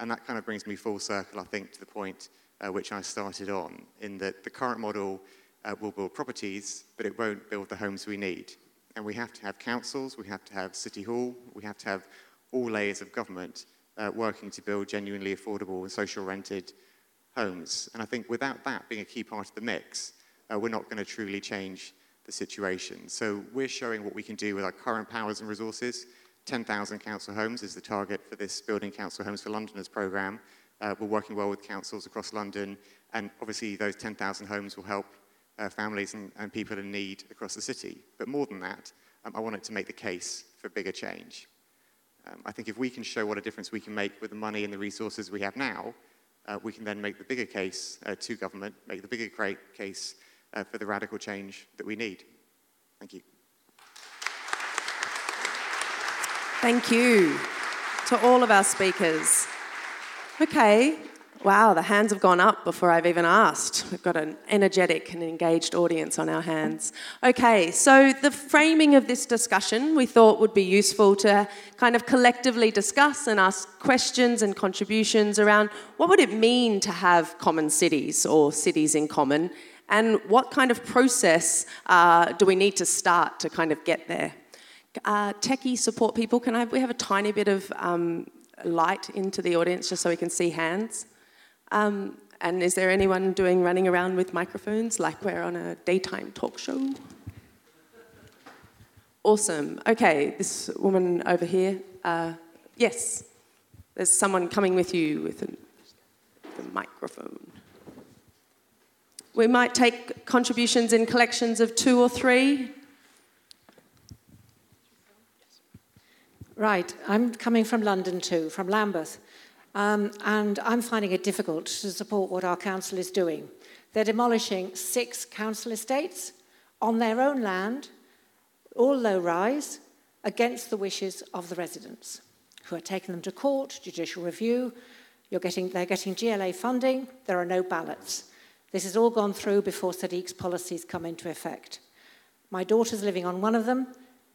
And that kind of brings me full circle, I think, to the point uh, which I started on, in that the current model uh, will build properties, but it won't build the homes we need. And we have to have councils, we have to have City Hall, we have to have all layers of government uh, working to build genuinely affordable and social rented homes. And I think without that being a key part of the mix, uh, we're not going to truly change the situation. So we're showing what we can do with our current powers and resources 10,000 council homes is the target for this Building Council Homes for Londoners programme. Uh, we're working well with councils across London, and obviously those 10,000 homes will help uh, families and, and, people in need across the city. But more than that, um, I wanted to make the case for bigger change. Um, I think if we can show what a difference we can make with the money and the resources we have now, uh, we can then make the bigger case uh, to government, make the bigger case uh, for the radical change that we need. Thank you. Thank you to all of our speakers. Okay, wow, the hands have gone up before I've even asked. We've got an energetic and engaged audience on our hands. Okay, so the framing of this discussion we thought would be useful to kind of collectively discuss and ask questions and contributions around what would it mean to have common cities or cities in common and what kind of process uh, do we need to start to kind of get there? Uh, techie support people, can I we have a tiny bit of um, light into the audience just so we can see hands? Um, and is there anyone doing running around with microphones like we're on a daytime talk show? Awesome. Okay, this woman over here. Uh, yes, there's someone coming with you with a, with a microphone. We might take contributions in collections of two or three. Right, I'm coming from London too, from Lambeth, um, and I'm finding it difficult to support what our council is doing. They're demolishing six council estates on their own land, all low rise, against the wishes of the residents, who are taking them to court, judicial review. You're getting, they're getting GLA funding, there are no ballots. This has all gone through before Sadiq's policies come into effect. My daughter's living on one of them.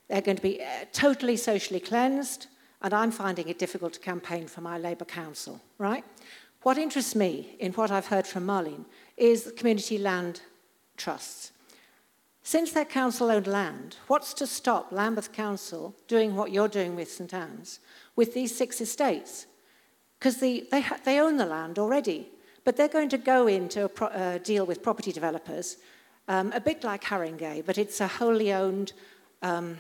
They're going to be uh, totally socially cleansed, and I'm finding it difficult to campaign for my Labour Council, right? What interests me in what I've heard from Marlene is community land trusts. Since they're council owned land, what's to stop Lambeth Council doing what you're doing with St Ann's with these six estates? Because the, they, they own the land already, but they're going to go into a pro, uh, deal with property developers um, a bit like Haringey, but it's a wholly owned um,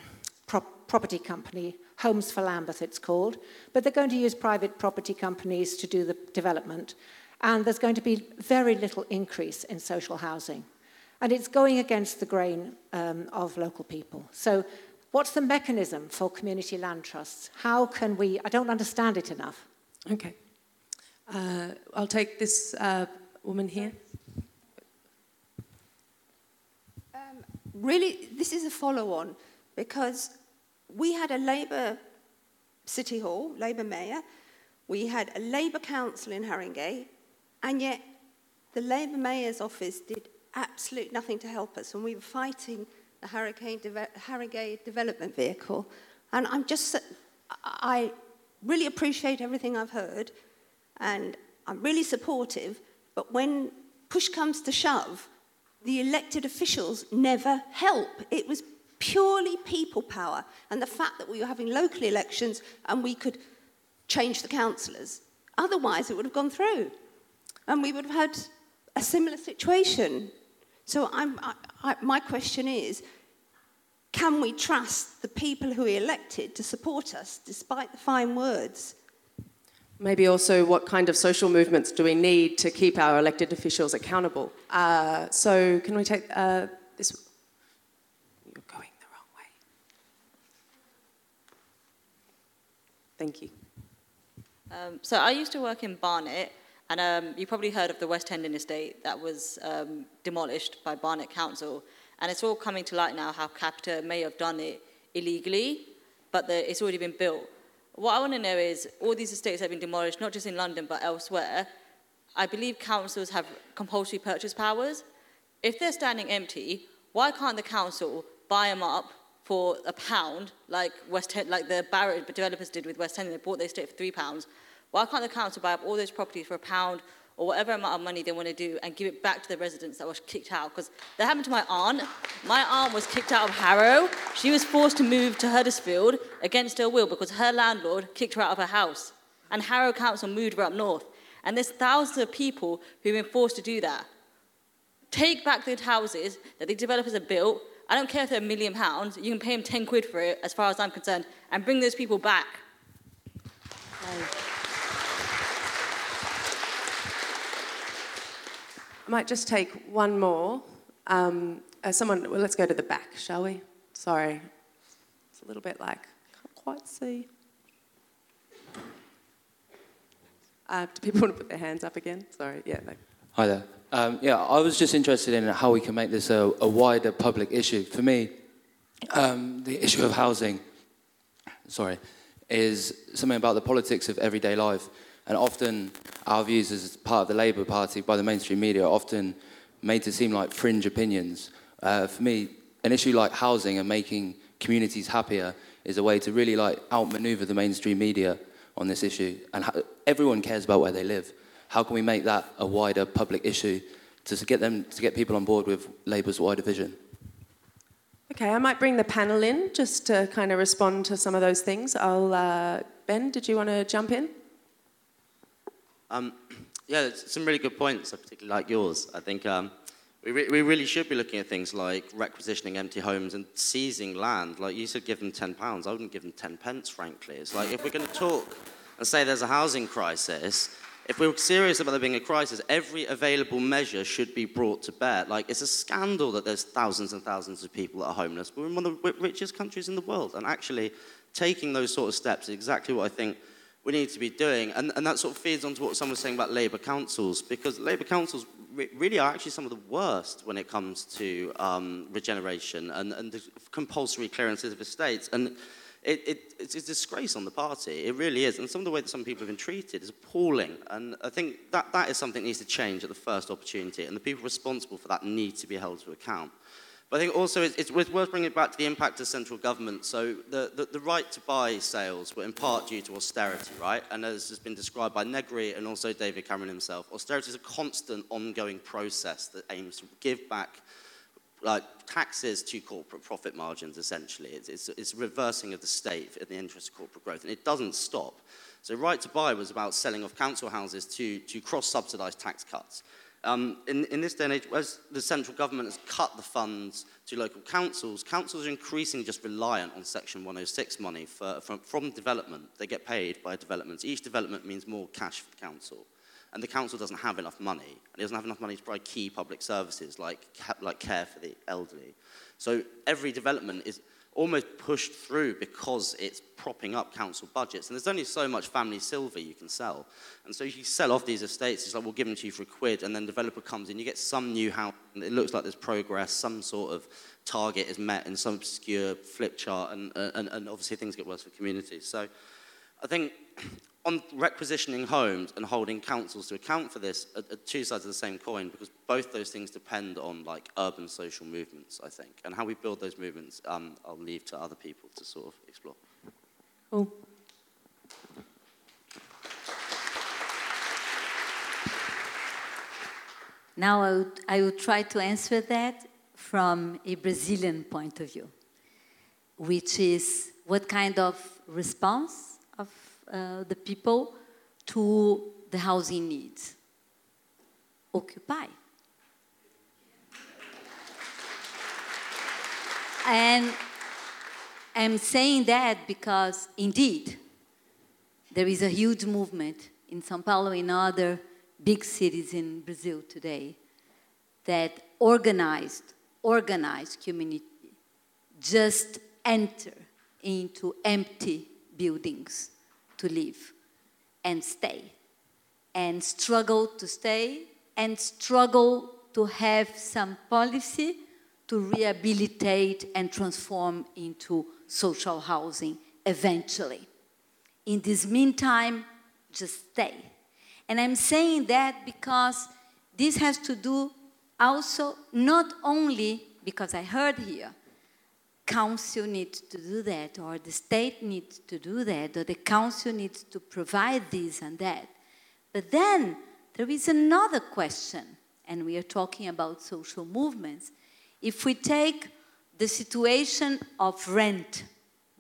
property company, Homes for Lambeth it's called, but they're going to use private property companies to do the development, and there's going to be very little increase in social housing. And it's going against the grain um, of local people. So what's the mechanism for community land trusts? How can we, I don't understand it enough. Okay. Uh, I'll take this uh, woman here. Um, really, this is a follow on because we had a Labour City Hall, Labour Mayor, we had a Labour Council in Haringey, and yet the Labour Mayor's office did absolutely nothing to help us, and we were fighting the Haringey, Haringey Development Vehicle. And I'm just, I really appreciate everything I've heard, and I'm really supportive, but when push comes to shove, the elected officials never help. It was purely people power and the fact that we were having local elections and we could change the councillors. Otherwise, it would have gone through. And we would have had a similar situation. So I, I, my question is, can we trust the people who we elected to support us despite the fine words? Maybe also what kind of social movements do we need to keep our elected officials accountable? Uh, so can we take uh, this? You're going the wrong way. Thank you. Um, so I used to work in Barnet, and um, you probably heard of the West Hendon estate that was um, demolished by Barnet Council. And it's all coming to light now how Capita may have done it illegally, but the, it's already been built. What I want to know is all these estates have been demolished, not just in London, but elsewhere. I believe councils have compulsory purchase powers. If they're standing empty, why can't the council buy them up for a pound, like West like the Barratt developers did with West End? They bought their estate for three pounds. Why can't the council buy up all those properties for a pound or whatever amount of money they want to do and give it back to the residents that were kicked out. Because that happened to my aunt. My aunt was kicked out of Harrow. She was forced to move to Huddersfield against her will because her landlord kicked her out of her house. And Harrow Council moved her up north. And there's thousands of people who've been forced to do that. Take back the houses that the developers have built. I don't care if they're a million pounds. You can pay them 10 quid for it, as far as I'm concerned, and bring those people back. I might just take one more. Um, uh, someone, well, let's go to the back, shall we? Sorry, it's a little bit like, I can't quite see. Uh, do people want to put their hands up again? Sorry, yeah. No. Hi there. Um, yeah, I was just interested in how we can make this a, a wider public issue. For me, um, the issue of housing, sorry, is something about the politics of everyday life. And often our views as part of the Labour Party by the mainstream media are often made to seem like fringe opinions. Uh, for me, an issue like housing and making communities happier is a way to really like outmaneuver the mainstream media on this issue. And everyone cares about where they live. How can we make that a wider public issue to get them to get people on board with Labour's wider vision? Okay, I might bring the panel in just to kind of respond to some of those things. I'll uh, Ben, did you want to jump in? Um, yeah, some really good points, I particularly like yours. I think um, we, re we really should be looking at things like requisitioning empty homes and seizing land. Like you said, give them £10. I wouldn't give them 10 pence, frankly. It's like if we're going to talk and say there's a housing crisis, if we're serious about there being a crisis, every available measure should be brought to bear. Like, it's a scandal that there's thousands and thousands of people that are homeless. We're in one of the richest countries in the world. And actually, taking those sort of steps is exactly what I think we need to be doing. And, and that sort of feeds onto what someone was saying about Labour councils, because Labour councils re really are actually some of the worst when it comes to um, regeneration and, and the compulsory clearances of estates. And it, it, it's a disgrace on the party. It really is. And some of the way that some people have been treated is appalling. And I think that, that is something that needs to change at the first opportunity. And the people responsible for that need to be held to account. But I think also it's, it's worth bringing it back to the impact of central government. So the, the, the, right to buy sales were in part due to austerity, right? And as has been described by Negri and also David Cameron himself, austerity is a constant ongoing process that aims to give back like taxes to corporate profit margins, essentially. It's, it's, it's reversing of the state in the interest of corporate growth, and it doesn't stop. So right to buy was about selling off council houses to, to cross-subsidised tax cuts. Um, in, in this day and age, as the central government has cut the funds to local councils, councils are increasingly just reliant on Section 106 money for, from, from development. They get paid by developments. Each development means more cash for the council. And the council doesn't have enough money. And it doesn't have enough money to provide key public services like, like care for the elderly. So every development is almost pushed through because it's propping up council budgets. And there's only so much family silver you can sell. And so you sell off these estates, it's like, we'll give them to you for a quid, and then the developer comes in, you get some new house, and it looks like there's progress, some sort of target is met in some obscure flip chart, and, and, and obviously things get worse for communities. So I think on requisitioning homes and holding councils to account for this are, are, two sides of the same coin because both those things depend on like urban social movements, I think. And how we build those movements, um, I'll leave to other people to sort of explore. Cool. Now I would, I would try to answer that from a Brazilian point of view, which is what kind of response of uh, Uh, the people to the housing needs. Occupy. and I'm saying that because indeed there is a huge movement in Sao Paulo and other big cities in Brazil today that organized, organized community just enter into empty buildings to live and stay, and struggle to stay, and struggle to have some policy to rehabilitate and transform into social housing eventually. In this meantime, just stay. And I'm saying that because this has to do also not only because I heard here council needs to do that, or the state needs to do that, or the council needs to provide this and that. But then there is another question, and we are talking about social movements. If we take the situation of rent,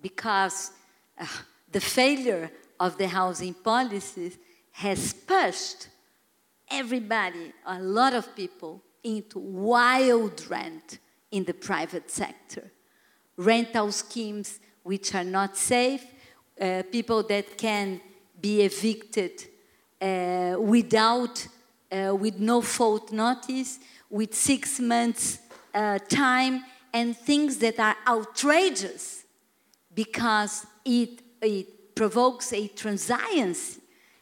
because uh, the failure of the housing policies has pushed everybody, a lot of people, into wild rent in the private sector rental schemes which are not safe, uh, people that can be evicted uh, without, uh, with no fault notice, with six months uh, time, and things that are outrageous because it, it provokes a transience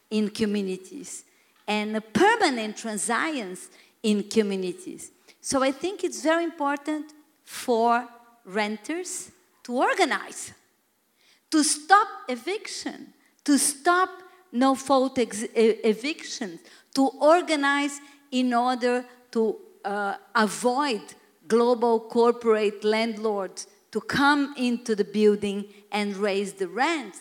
in communities and a permanent transience in communities. So I think it's very important for renters to organize, to stop eviction, to stop no fault evictions, to organize in order to uh, avoid global corporate landlords to come into the building and raise the rents.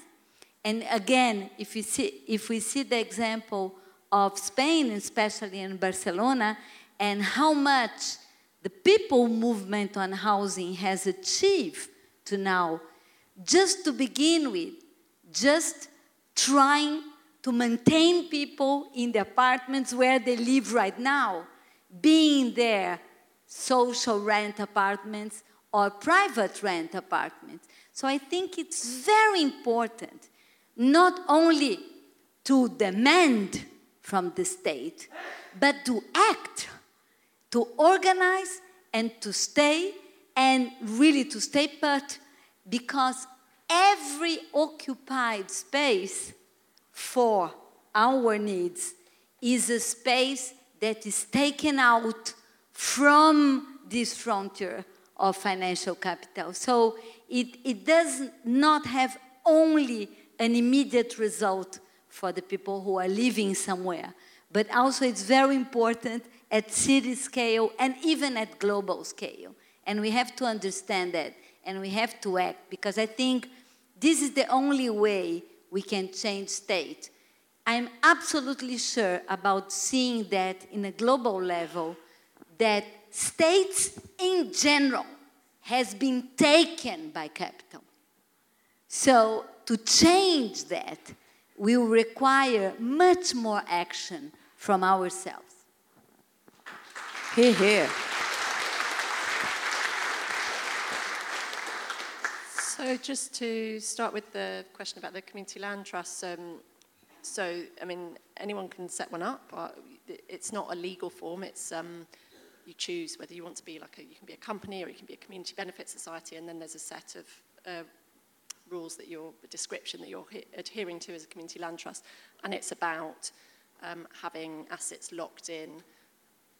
And again, if we see, if we see the example of Spain, especially in Barcelona, and how much the people movement on housing has achieved to now, just to begin with, just trying to maintain people in the apartments where they live right now, being there social rent apartments or private rent apartments. So I think it's very important not only to demand from the state, but to act to organize and to stay and really to stay put because every occupied space for our needs is a space that is taken out from this frontier of financial capital. So it, it does not have only an immediate result for the people who are living somewhere, but also it's very important at city scale and even at global scale. And we have to understand that and we have to act because I think this is the only way we can change state. I'm absolutely sure about seeing that in a global level that states in general has been taken by capital. So to change that will require much more action from ourselves. Here, here. So just to start with the question about the community land trusts, um, so I mean anyone can set one up. It's not a legal form. It's um, you choose whether you want to be like a, you can be a company or you can be a community benefit society, and then there's a set of uh, rules that you're, a description that you're adhering to as a community land trust, and it's about um, having assets locked in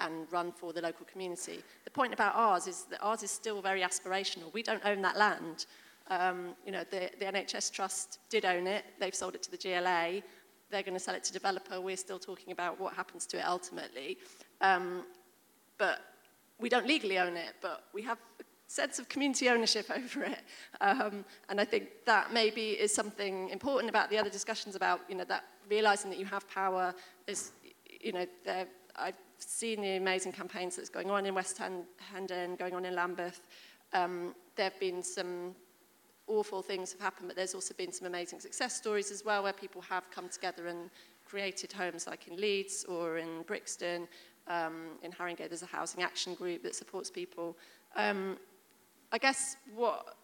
and run for the local community. The point about ours is that ours is still very aspirational. We don't own that land. Um, you know, the, the NHS Trust did own it. They've sold it to the GLA. They're going to sell it to developer. We're still talking about what happens to it ultimately. Um, but we don't legally own it, but we have a sense of community ownership over it. Um, and I think that maybe is something important about the other discussions about, you know, that realizing that you have power is, you know, I've seen the amazing campaigns that's going on in West Hendon, going on in Lambeth. Um, there have been some awful things have happened, but there's also been some amazing success stories as well where people have come together and created homes like in Leeds or in Brixton. Um, in Haringey, there's a housing action group that supports people. Um, I guess what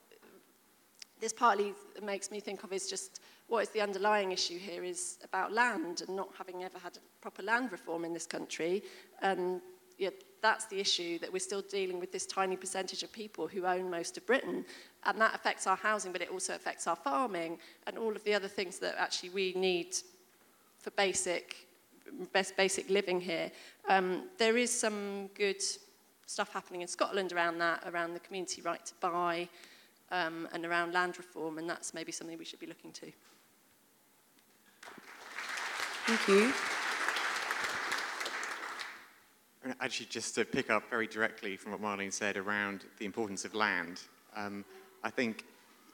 this partly makes me think of is just what is the underlying issue here is about land and not having ever had proper land reform in this country. And yeah, that's the issue that we're still dealing with this tiny percentage of people who own most of Britain. And that affects our housing, but it also affects our farming and all of the other things that actually we need for basic, best basic living here. Um, there is some good stuff happening in Scotland around that, around the community right to buy um, and around land reform, and that's maybe something we should be looking to. Thank you. Actually, just to pick up very directly from what Marlene said around the importance of land, um, I think,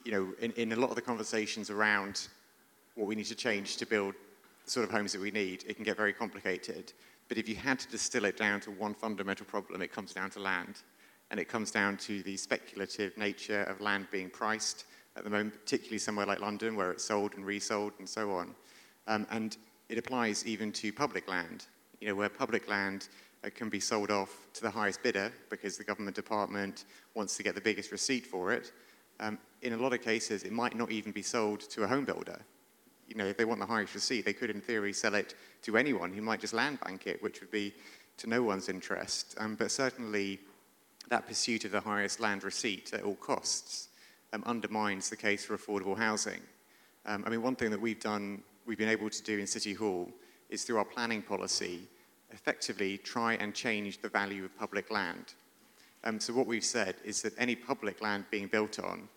you know, in, in a lot of the conversations around what we need to change to build the sort of homes that we need, it can get very complicated. But if you had to distill it down to one fundamental problem, it comes down to land. And it comes down to the speculative nature of land being priced at the moment, particularly somewhere like London, where it's sold and resold and so on. Um, and it applies even to public land, you know, where public land uh, can be sold off to the highest bidder because the government department wants to get the biggest receipt for it. Um, in a lot of cases, it might not even be sold to a home builder. You know, if they want the highest receipt, they could, in theory, sell it to anyone who might just land bank it, which would be to no one's interest. Um, but certainly, that pursuit of the highest land receipt at all costs um, undermines the case for affordable housing. Um, I mean, one thing that we've done, we've been able to do in City Hall is through our planning policy, effectively try and change the value of public land. Um, so what we've said is that any public land being built on,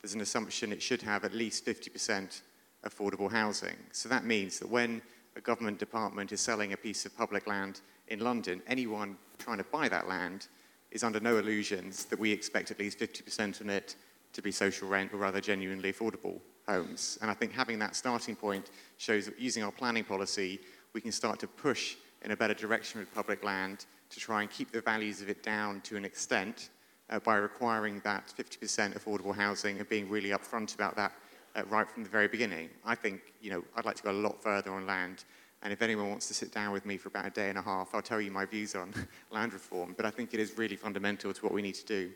there's an assumption it should have at least 50% affordable housing. So that means that when a government department is selling a piece of public land in London, anyone trying to buy that land is under no illusions that we expect at least 50% on it to be social rent or rather genuinely affordable homes. And I think having that starting point shows that using our planning policy, we can start to push in a better direction with public land to try and keep the values of it down to an extent uh, by requiring that 50% affordable housing and being really upfront about that uh, right from the very beginning. I think, you know, I'd like to go a lot further on land. And if anyone wants to sit down with me for about a day and a half, I'll tell you my views on land reform. But I think it is really fundamental to what we need to do.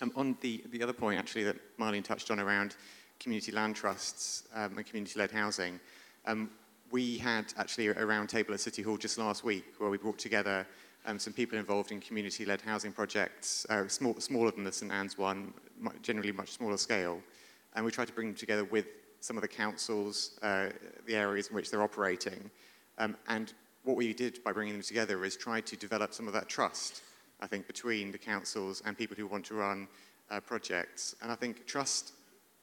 Um, on the, the other point, actually, that Marlene touched on around community land trusts um, and community-led housing, um, we had actually a roundtable at City Hall just last week where we brought together um, some people involved in community-led housing projects, uh, small, smaller than the St Ann's one, generally much smaller scale. And we tried to bring them together with some of the councils, uh, the areas in which they're operating. Um, and what we did by bringing them together is try to develop some of that trust, I think, between the councils and people who want to run uh, projects. And I think trust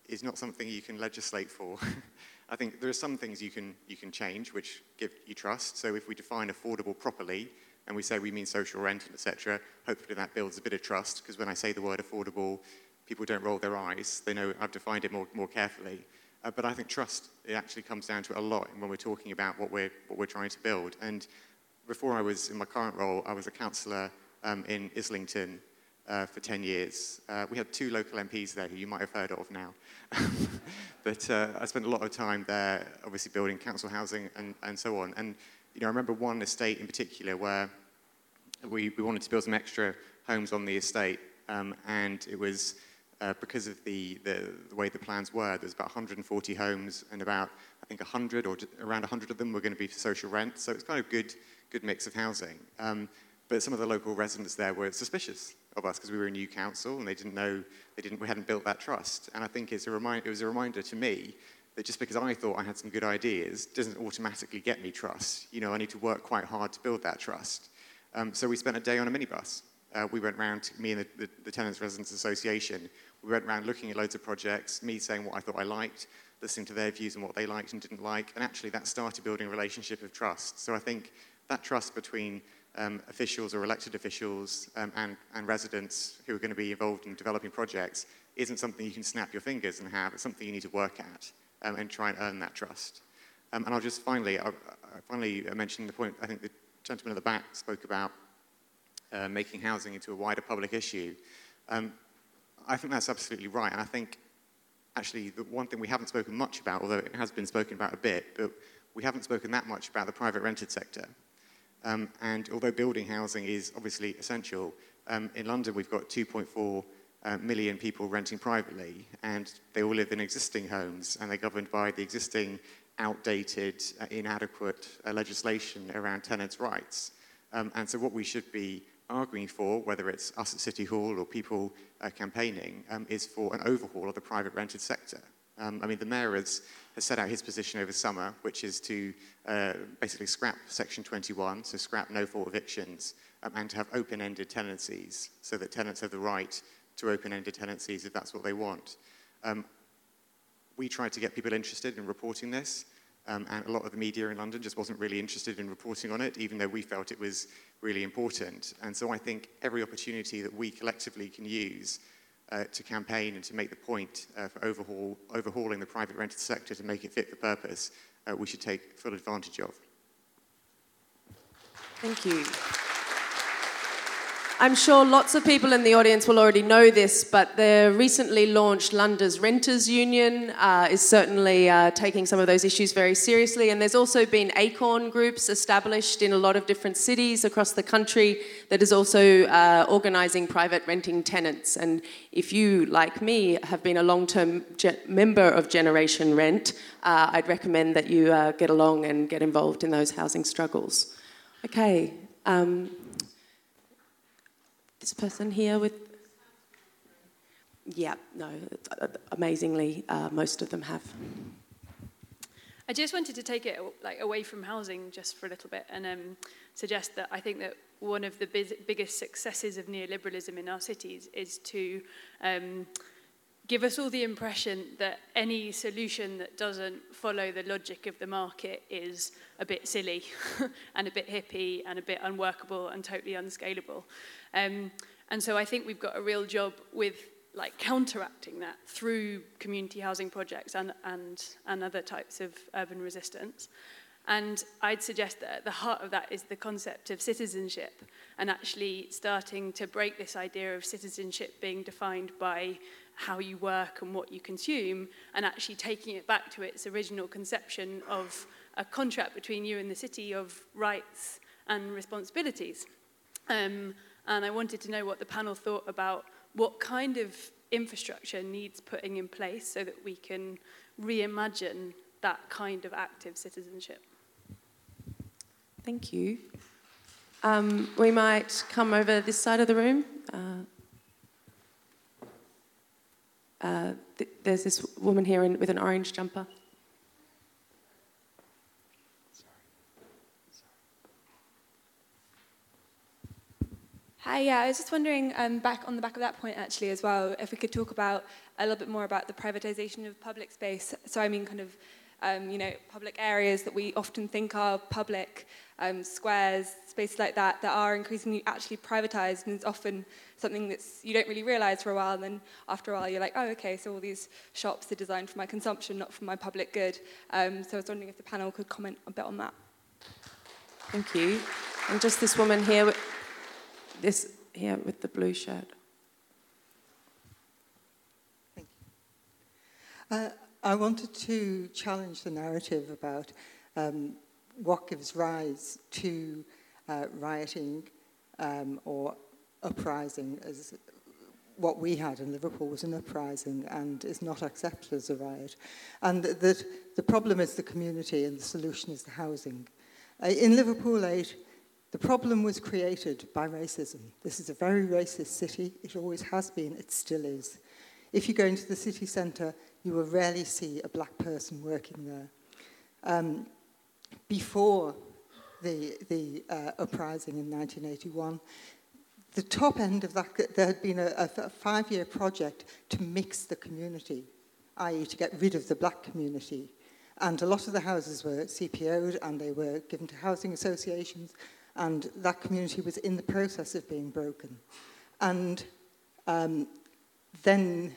is not something you can legislate for. I think there are some things you can, you can change which give you trust. So if we define affordable properly and we say we mean social rent, and etc., hopefully that builds a bit of trust because when I say the word affordable, people don't roll their eyes. They know I've defined it more, more carefully. Uh, but I think trust, it actually comes down to it a lot when we're talking about what we're, what we're trying to build. And before I was in my current role, I was a councillor um, in Islington uh, for 10 years. Uh, we had two local MPs there who you might have heard of now. but uh, I spent a lot of time there, obviously building council housing and, and so on. And you know, I remember one estate in particular where we, we wanted to build some extra homes on the estate, um, and it was uh, because of the, the, the, way the plans were, there's about 140 homes, and about, I think, 100 or around 100 of them were going to be for social rent, so it's kind of good, good mix of housing. Um, but some of the local residents there were suspicious of us because we were a new council and they didn't know, they didn't, we hadn't built that trust. And I think it's a remind, it was a reminder to me that just because I thought I had some good ideas doesn't automatically get me trust. You know, I need to work quite hard to build that trust. Um, so we spent a day on a minibus. Uh, we went around, me and the, the, the, Tenants Residents Association, we went around looking at loads of projects, me saying what I thought I liked, listening to their views and what they liked and didn't like, and actually that started building a relationship of trust. So I think that trust between um, officials or elected officials um, and, and residents who are going to be involved in developing projects isn't something you can snap your fingers and have. It's something you need to work at um, and try and earn that trust. Um, and I'll just finally, I, I finally mention the point I think the gentleman at the back spoke about uh, making housing into a wider public issue. Um, I think that's absolutely right. And I think actually the one thing we haven't spoken much about, although it has been spoken about a bit, but we haven't spoken that much about the private rented sector. Um, and although building housing is obviously essential, um, in London we've got 2.4 uh, million people renting privately, and they all live in existing homes, and they're governed by the existing outdated, uh, inadequate uh, legislation around tenants' rights. Um, and so what we should be arguing for, whether it's us at City Hall or people uh, campaigning, um, is for an overhaul of the private rented sector. Um, I mean, the mayor has, has set out his position over summer, which is to uh, basically scrap Section 21, so scrap no-fault evictions, um, and to have open-ended tenancies, so that tenants have the right to open-ended tenancies if that's what they want. Um, we tried to get people interested in reporting this, um, and a lot of the media in London just wasn't really interested in reporting on it, even though we felt it was really important. And so I think every opportunity that we collectively can use uh, to campaign and to make the point uh, for overhaul, overhauling the private rented sector to make it fit for purpose, uh, we should take full advantage of. Thank you. I'm sure lots of people in the audience will already know this, but the recently launched London's Renters Union uh, is certainly uh, taking some of those issues very seriously. And there's also been ACORN groups established in a lot of different cities across the country that is also uh, organising private renting tenants. And if you, like me, have been a long term ge- member of Generation Rent, uh, I'd recommend that you uh, get along and get involved in those housing struggles. Okay. Um, this person here with. Yeah, no, amazingly, uh, most of them have. I just wanted to take it like away from housing just for a little bit and um, suggest that I think that one of the biz biggest successes of neoliberalism in our cities is to um, give us all the impression that any solution that doesn't follow the logic of the market is a bit silly and a bit hippie and a bit unworkable and totally unscalable. Um, and so I think we've got a real job with like counteracting that through community housing projects and, and, and other types of urban resistance. And I'd suggest that at the heart of that is the concept of citizenship and actually starting to break this idea of citizenship being defined by how you work and what you consume, and actually taking it back to its original conception of a contract between you and the city of rights and responsibilities. Um, and I wanted to know what the panel thought about what kind of infrastructure needs putting in place so that we can reimagine that kind of active citizenship. Thank you. Um, we might come over this side of the room. Uh, uh, th- there's this woman here in, with an orange jumper. Hi, yeah, I was just wondering, um, back on the back of that point actually as well, if we could talk about a little bit more about the privatization of public space. So I mean kind of, um, you know, public areas that we often think are public, um, squares, spaces like that, that are increasingly actually privatized and it's often something that's you don't really realize for a while and then after a while you're like, oh, okay, so all these shops are designed for my consumption, not for my public good. Um, so I was wondering if the panel could comment a bit on that. Thank you. And just this woman here this here with the blue shirt. Thank you. Uh, I wanted to challenge the narrative about um, what gives rise to uh, rioting um, or uprising as what we had in Liverpool was an uprising and is not accepted as a riot. And that the problem is the community and the solution is the housing. Uh, in Liverpool 8, the problem was created by racism. This is a very racist city. It always has been. It still is. If you go into the city centre, you will rarely see a black person working there. Um, before the, the uh, uprising in 1981, the top end of that, there had been a, a five-year project to mix the community, i.e. to get rid of the black community. And a lot of the houses were CPO'd and they were given to housing associations and that community was in the process of being broken. And um, then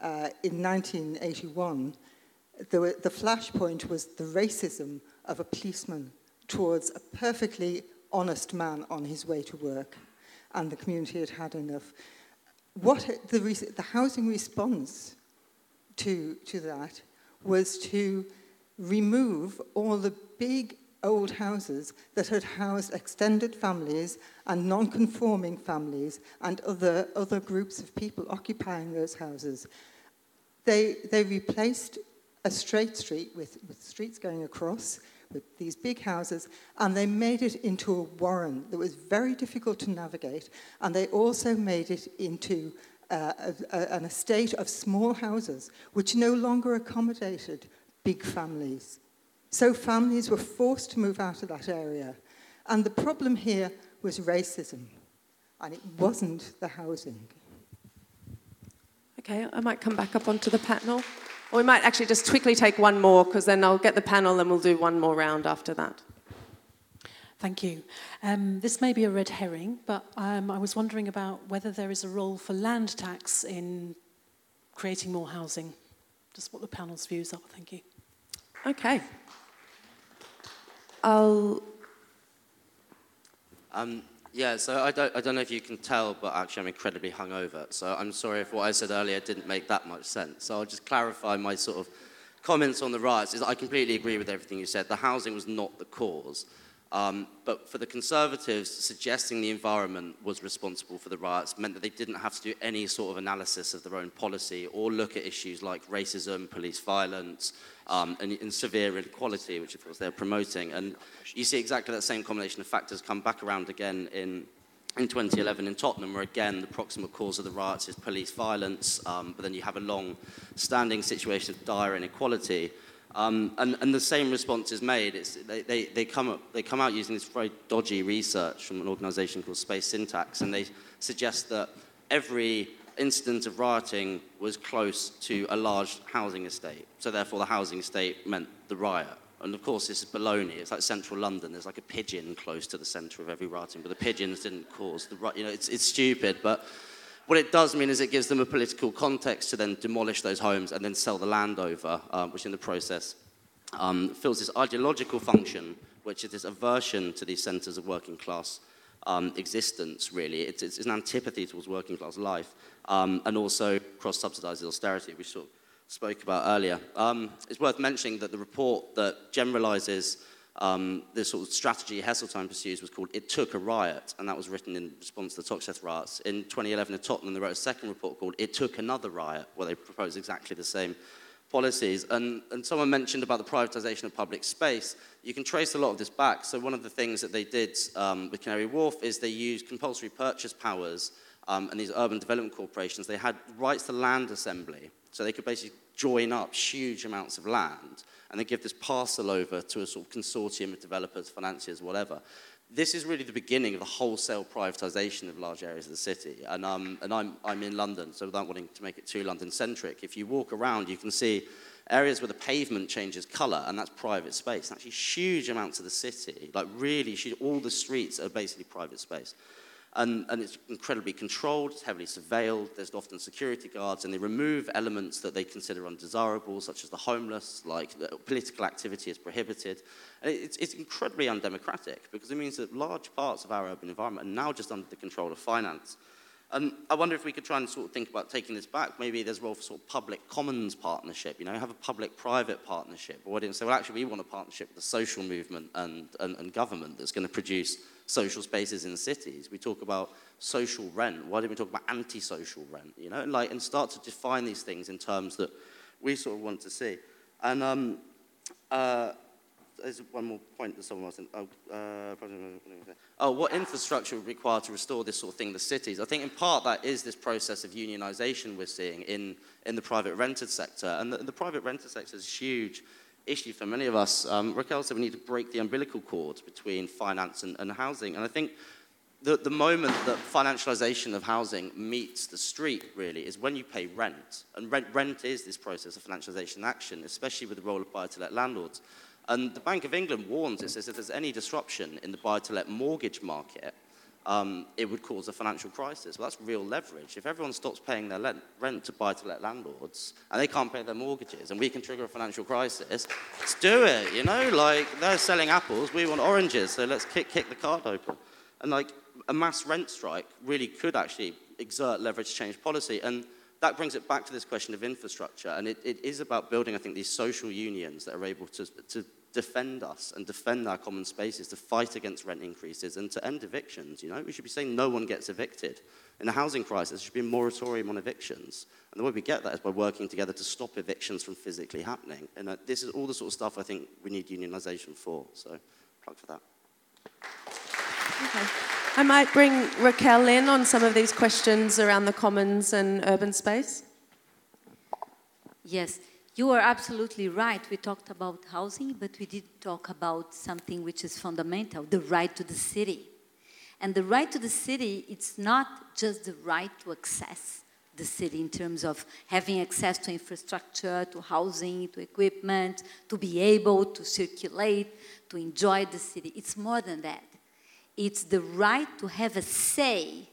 uh, in 1981, the, the flashpoint was the racism of a policeman towards a perfectly honest man on his way to work, and the community had had enough. What the, the housing response to, to that was to remove all the big old houses that had housed extended families and non-conforming families and other, other groups of people occupying those houses. They, they replaced a straight street with, with streets going across with these big houses, and they made it into a warren that was very difficult to navigate, and they also made it into uh, a, a, an estate of small houses which no longer accommodated big families. So families were forced to move out of that area. And the problem here was racism, and it wasn't the housing. Okay, I might come back up onto the panel. Or we might actually just quickly take one more, because then I'll get the panel and we'll do one more round after that. Thank you. Um, this may be a red herring, but um, I was wondering about whether there is a role for land tax in creating more housing. Just what the panel's views are. Thank you. Okay. I'll. Um, yeah, so I don't, I don't know if you can tell, but actually I'm incredibly hungover. So I'm sorry if what I said earlier didn't make that much sense. So I'll just clarify my sort of comments on the riots. Is I completely agree with everything you said. The housing was not the cause. Um, but for the Conservatives, suggesting the environment was responsible for the riots meant that they didn't have to do any sort of analysis of their own policy or look at issues like racism, police violence, um, and, and, severe inequality, which of course they're promoting. And you see exactly that same combination of factors come back around again in in 2011 in Tottenham, where again the proximate cause of the riots is police violence, um, but then you have a long standing situation of dire inequality. Um, and, and, the same response is made. They, they, they, come up, they come out using this very dodgy research from an organization called Space Syntax, and they suggest that every incident of rioting was close to a large housing estate. So therefore, the housing estate meant the riot. And of course, this is baloney. It's like central London. There's like a pigeon close to the centre of every rioting, but the pigeons didn't cause the riot. You know, it's, it's stupid, but what it does mean is it gives them a political context to then demolish those homes and then sell the land over, um, which in the process um, fills this ideological function, which is this aversion to these centres of working class um, existence, really. It's, it's, an antipathy towards working class life, um, and also cross-subsidised austerity, which sort of spoke about earlier. Um, it's worth mentioning that the report that generalises um, the sort of strategy Heseltine pursues was called It Took a Riot, and that was written in response to the Toxteth riots. In 2011 in Tottenham, they wrote a second report called It Took Another Riot, where they proposed exactly the same policies. And, and someone mentioned about the privatisation of public space. You can trace a lot of this back. So one of the things that they did um, with Canary Wharf is they used compulsory purchase powers um, and these urban development corporations. They had rights to land assembly, so they could basically join up huge amounts of land and they give this parcel over to a sort of consortium of developers, financiers, whatever. This is really the beginning of the wholesale privatisation of large areas of the city. And, um, and I'm, I'm in London, so without wanting to make it too London-centric, if you walk around, you can see areas where the pavement changes colour, and that's private space. Actually, huge amounts of the city, like really, all the streets are basically private space. And, and, it's incredibly controlled, it's heavily surveilled, there's often security guards, and they remove elements that they consider undesirable, such as the homeless, like political activity is prohibited. And it's, it's incredibly undemocratic because it means that large parts of our urban environment are now just under the control of finance. And I wonder if we could try and sort of think about taking this back. Maybe there's a role for sort of public commons partnership, you know, have a public-private partnership. Or say, well, actually, we want a partnership with the social movement and, and, and government that's going to produce social spaces in cities. We talk about social rent. Why don't we talk about antisocial rent, you know, and, like, and start to define these things in terms that we sort of want to see. And um, uh, there's one more point that someone was in. Oh, uh, oh, what infrastructure would require to restore this sort of thing, the cities? I think in part that is this process of unionization we're seeing in, in the private rented sector. And the, the private rented sector is huge issue for many of us. Um, Raquel said we need to break the umbilical cord between finance and, and housing. And I think the, the moment that financialization of housing meets the street, really, is when you pay rent. And rent, rent is this process of financialization action, especially with the role of buy-to-let landlords. And the Bank of England warns it says if there's any disruption in the buy-to-let mortgage market, um, it would cause a financial crisis. Well, that's real leverage. If everyone stops paying their rent to buy-to-let landlords and they can't pay their mortgages and we can trigger a financial crisis, let's do it, you know? Like, they're selling apples, we want oranges, so let's kick, kick the card open. And, like, a mass rent strike really could actually exert leverage to change policy. And that brings it back to this question of infrastructure. And it, it is about building, I think, these social unions that are able to, to defend us and defend our common spaces, to fight against rent increases and to end evictions. You know, we should be saying no one gets evicted. In the housing crisis, there should be a moratorium on evictions. And the way we get that is by working together to stop evictions from physically happening. And uh, this is all the sort of stuff I think we need unionisation for. So, plug for that. Okay. I might bring Raquel in on some of these questions around the commons and urban space. Yes. You are absolutely right. We talked about housing, but we did talk about something which is fundamental the right to the city. And the right to the city, it's not just the right to access the city in terms of having access to infrastructure, to housing, to equipment, to be able to circulate, to enjoy the city. It's more than that. It's the right to have a say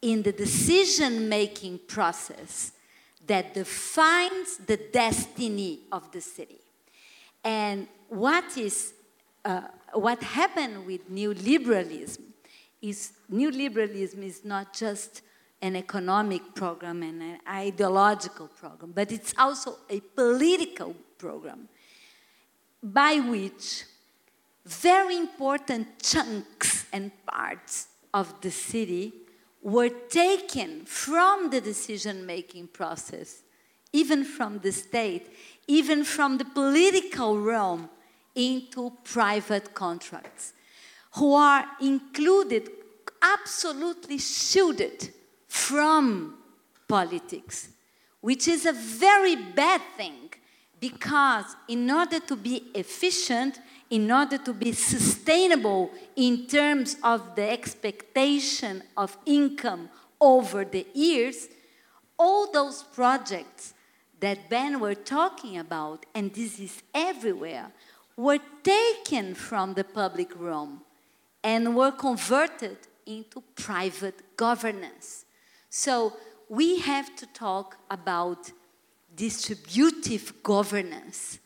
in the decision making process that defines the destiny of the city. And what is uh, what happened with neoliberalism is neoliberalism is not just an economic program and an ideological program, but it's also a political program by which very important chunks and parts of the city were taken from the decision making process, even from the state, even from the political realm, into private contracts, who are included, absolutely shielded from politics, which is a very bad thing because, in order to be efficient, in order to be sustainable in terms of the expectation of income over the years, all those projects that Ben were talking about, and this is everywhere, were taken from the public realm and were converted into private governance. So we have to talk about distributive governance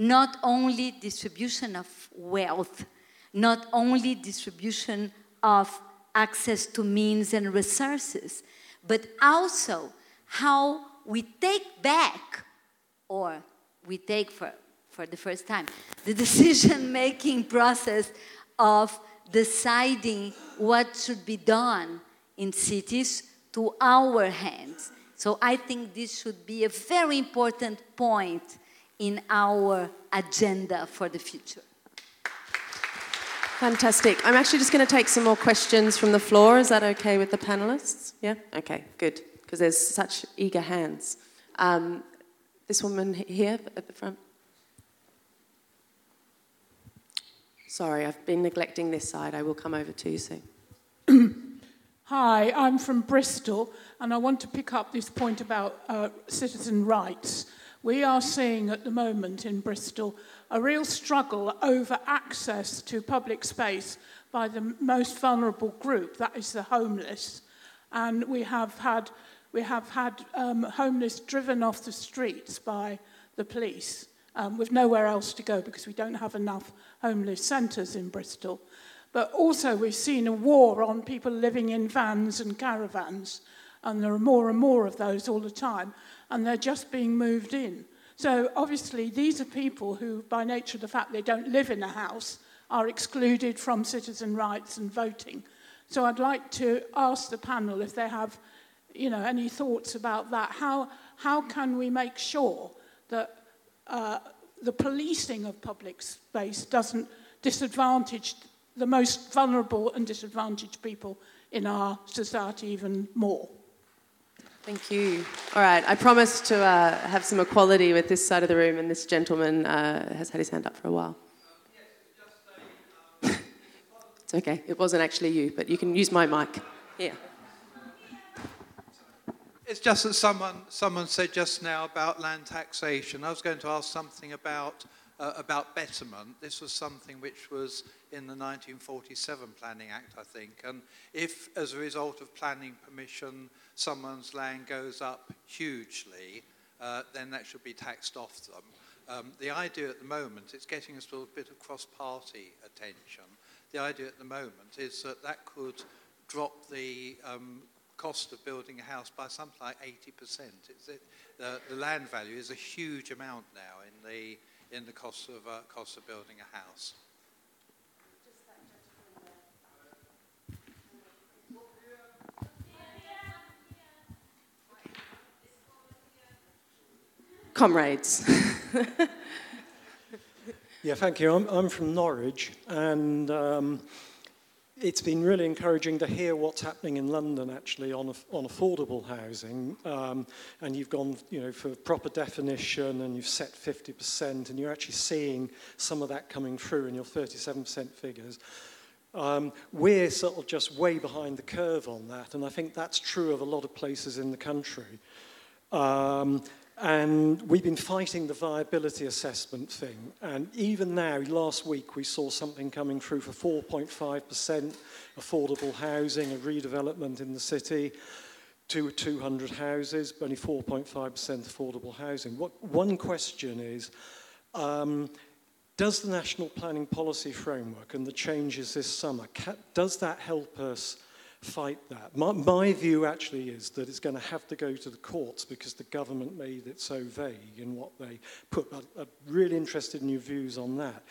not only distribution of wealth, not only distribution of access to means and resources, but also how we take back, or we take for, for the first time, the decision making process of deciding what should be done in cities to our hands. So I think this should be a very important point in our agenda for the future. Fantastic. I'm actually just going to take some more questions from the floor. Is that okay with the panelists? Yeah? Okay, good. Because there's such eager hands. Um, this woman here at the front. Sorry, I've been neglecting this side. I will come over to you soon. Hi, I'm from Bristol, and I want to pick up this point about uh, citizen rights. We are seeing at the moment in Bristol a real struggle over access to public space by the most vulnerable group, that is the homeless. And we have had, we have had um, homeless driven off the streets by the police um, with nowhere else to go because we don't have enough homeless centres in Bristol. But also we've seen a war on people living in vans and caravans, and there are more and more of those all the time. And they're just being moved in. So, obviously, these are people who, by nature of the fact they don't live in a house, are excluded from citizen rights and voting. So, I'd like to ask the panel if they have you know, any thoughts about that? How, how can we make sure that uh, the policing of public space doesn't disadvantage the most vulnerable and disadvantaged people in our society even more? Thank you. All right, I promised to uh, have some equality with this side of the room, and this gentleman uh, has had his hand up for a while. it's okay, it wasn't actually you, but you can use my mic. Here. It's just that someone, someone said just now about land taxation. I was going to ask something about, uh, about betterment. This was something which was in the 1947 Planning Act, I think. And if, as a result of planning permission, someone's land goes up hugely, uh, then that should be taxed off them. Um, the idea at the moment, it's getting a sort of bit of cross-party attention. The idea at the moment is that that could drop the um, cost of building a house by something like 80%. It, the land value is a huge amount now in the, in the cost, of, uh, cost of building a house. Comrades. yeah, thank you. I'm, I'm from Norwich, and um, it's been really encouraging to hear what's happening in London actually on, on affordable housing. Um, and you've gone you know, for proper definition and you've set 50% and you're actually seeing some of that coming through in your 37% figures. Um, we're sort of just way behind the curve on that, and I think that's true of a lot of places in the country. Um, and we've been fighting the viability assessment thing. And even now, last week, we saw something coming through for 4.5% affordable housing, a redevelopment in the city, to 200 houses, only 4.5% affordable housing. What, one question is, um, does the National Planning Policy Framework and the changes this summer, does that help us fight that. My, my view actually is that it's going to have to go to the courts because the government made it so vague in what they put. I'm really interested in your views on that.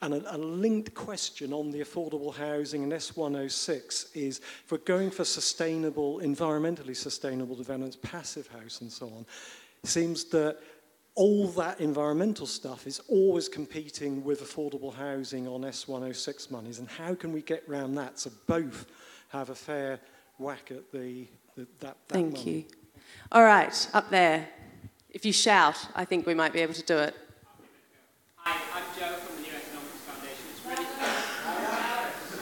And a, a linked question on the affordable housing and S106 is if we're going for sustainable, environmentally sustainable developments, passive house and so on, it seems that all that environmental stuff is always competing with affordable housing on S106 monies. And how can we get round that so both have a fair whack at the, the that, that Thank money. you. All right, up there. If you shout, I think we might be able to do it. Hi, I'm Joe from the New Economics Foundation. It's really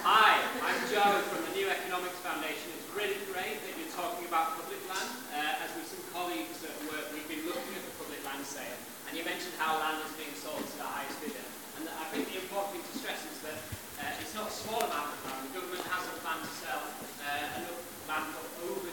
Hi, I'm Joe from the New Economics Foundation. It's really great that you're talking about public land. Uh, as with some colleagues at work, we've been looking at the public land sale, and you mentioned how land is being sold to the highest bidder. And I think the important thing to stress is that uh, it's not a small amount of land. The government has a plan to sell uh, enough land for over 250,000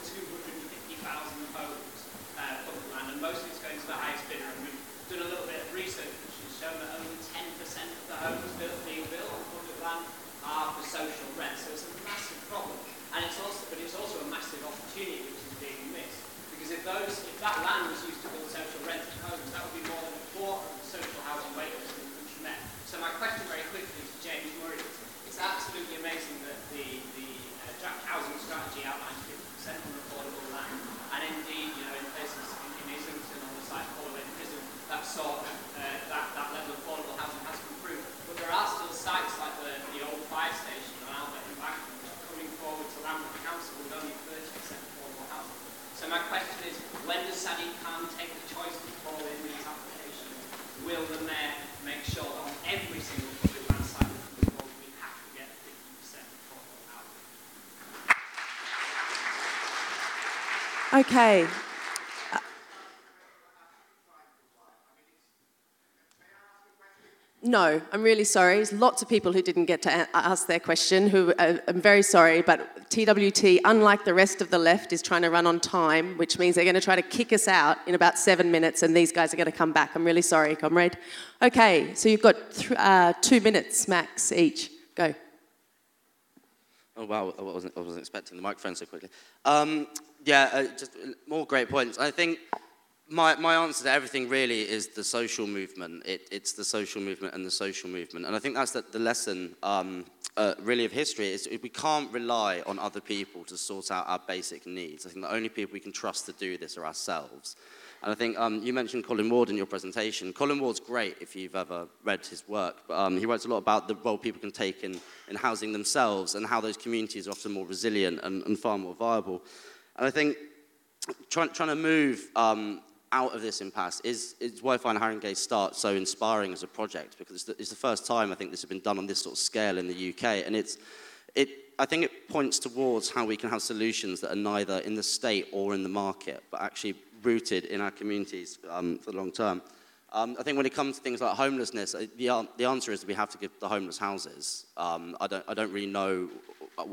homes, uh, public land, and most of it's going to the highest bidder. And we've done a little bit of research which has shown that only 10% of the homes built, being built on public land are for social rent. So it's a massive problem. And it's also, but it's also a massive opportunity which is being missed. Because if those, if that land was used to build social rented homes, that would be more than a quarter of the social housing waitlist in the country met. So my question very quickly to James Murray is, it's absolutely amazing that the, the uh, housing strategy outlines 50% on affordable land. And indeed, you know, in places in, in Islington on the site of Holloway Prison, that sort of, uh, that, that level of affordable housing has come through. But there are still sites like the, the old fire station on Albert Embankment, which are coming forward to Lambeth Council with only 30% affordable housing. So my question is, when does Sadiq Khan take the choice to call in these applications? Will the mayor make sure that on every single public land site we have to get 50% affordable? Okay. No, I'm really sorry. There's lots of people who didn't get to ask their question, who uh, I'm very sorry, but TWT, unlike the rest of the left, is trying to run on time, which means they're going to try to kick us out in about seven minutes, and these guys are going to come back. I'm really sorry, comrade. Okay, so you've got th- uh, two minutes max each. Go. Oh, wow, I wasn't, I wasn't expecting the microphone so quickly. Um, yeah, uh, just more great points. I think my, my answer to everything really is the social movement. It, it's the social movement and the social movement. And I think that's the, the lesson um, uh, really of history is we can't rely on other people to sort out our basic needs. I think the only people we can trust to do this are ourselves. And I think um, you mentioned Colin Ward in your presentation. Colin Ward's great if you've ever read his work, but um, he writes a lot about the role people can take in, in housing themselves and how those communities are often more resilient and, and far more viable. And I think trying, trying to move um, out of this impasse is, is why I find Haringey StART so inspiring as a project, because it's the, it's the first time I think this has been done on this sort of scale in the UK. And it's, it, I think it points towards how we can have solutions that are neither in the state or in the market, but actually rooted in our communities um, for the long term. Um, I think when it comes to things like homelessness, uh, the, the answer is we have to give the homeless houses. Um, I, don't, I don't really know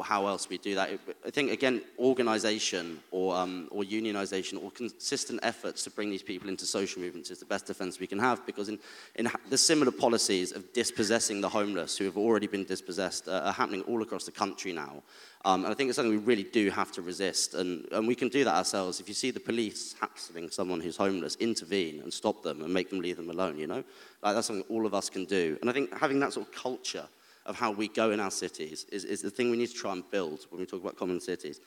how else we do that. I think, again, organisation or, um, or unionisation or consistent efforts to bring these people into social movements is the best defence we can have because in, in the similar policies of dispossessing the homeless who have already been dispossessed uh, are happening all across the country now. Um, and I think it's something we really do have to resist. And, and we can do that ourselves. If you see the police hassling someone who's homeless, intervene and stop them and make them leave them alone, you know? Like, that's something all of us can do. And I think having that sort of culture of how we go in our cities is, is the thing we need to try and build when we talk about common cities.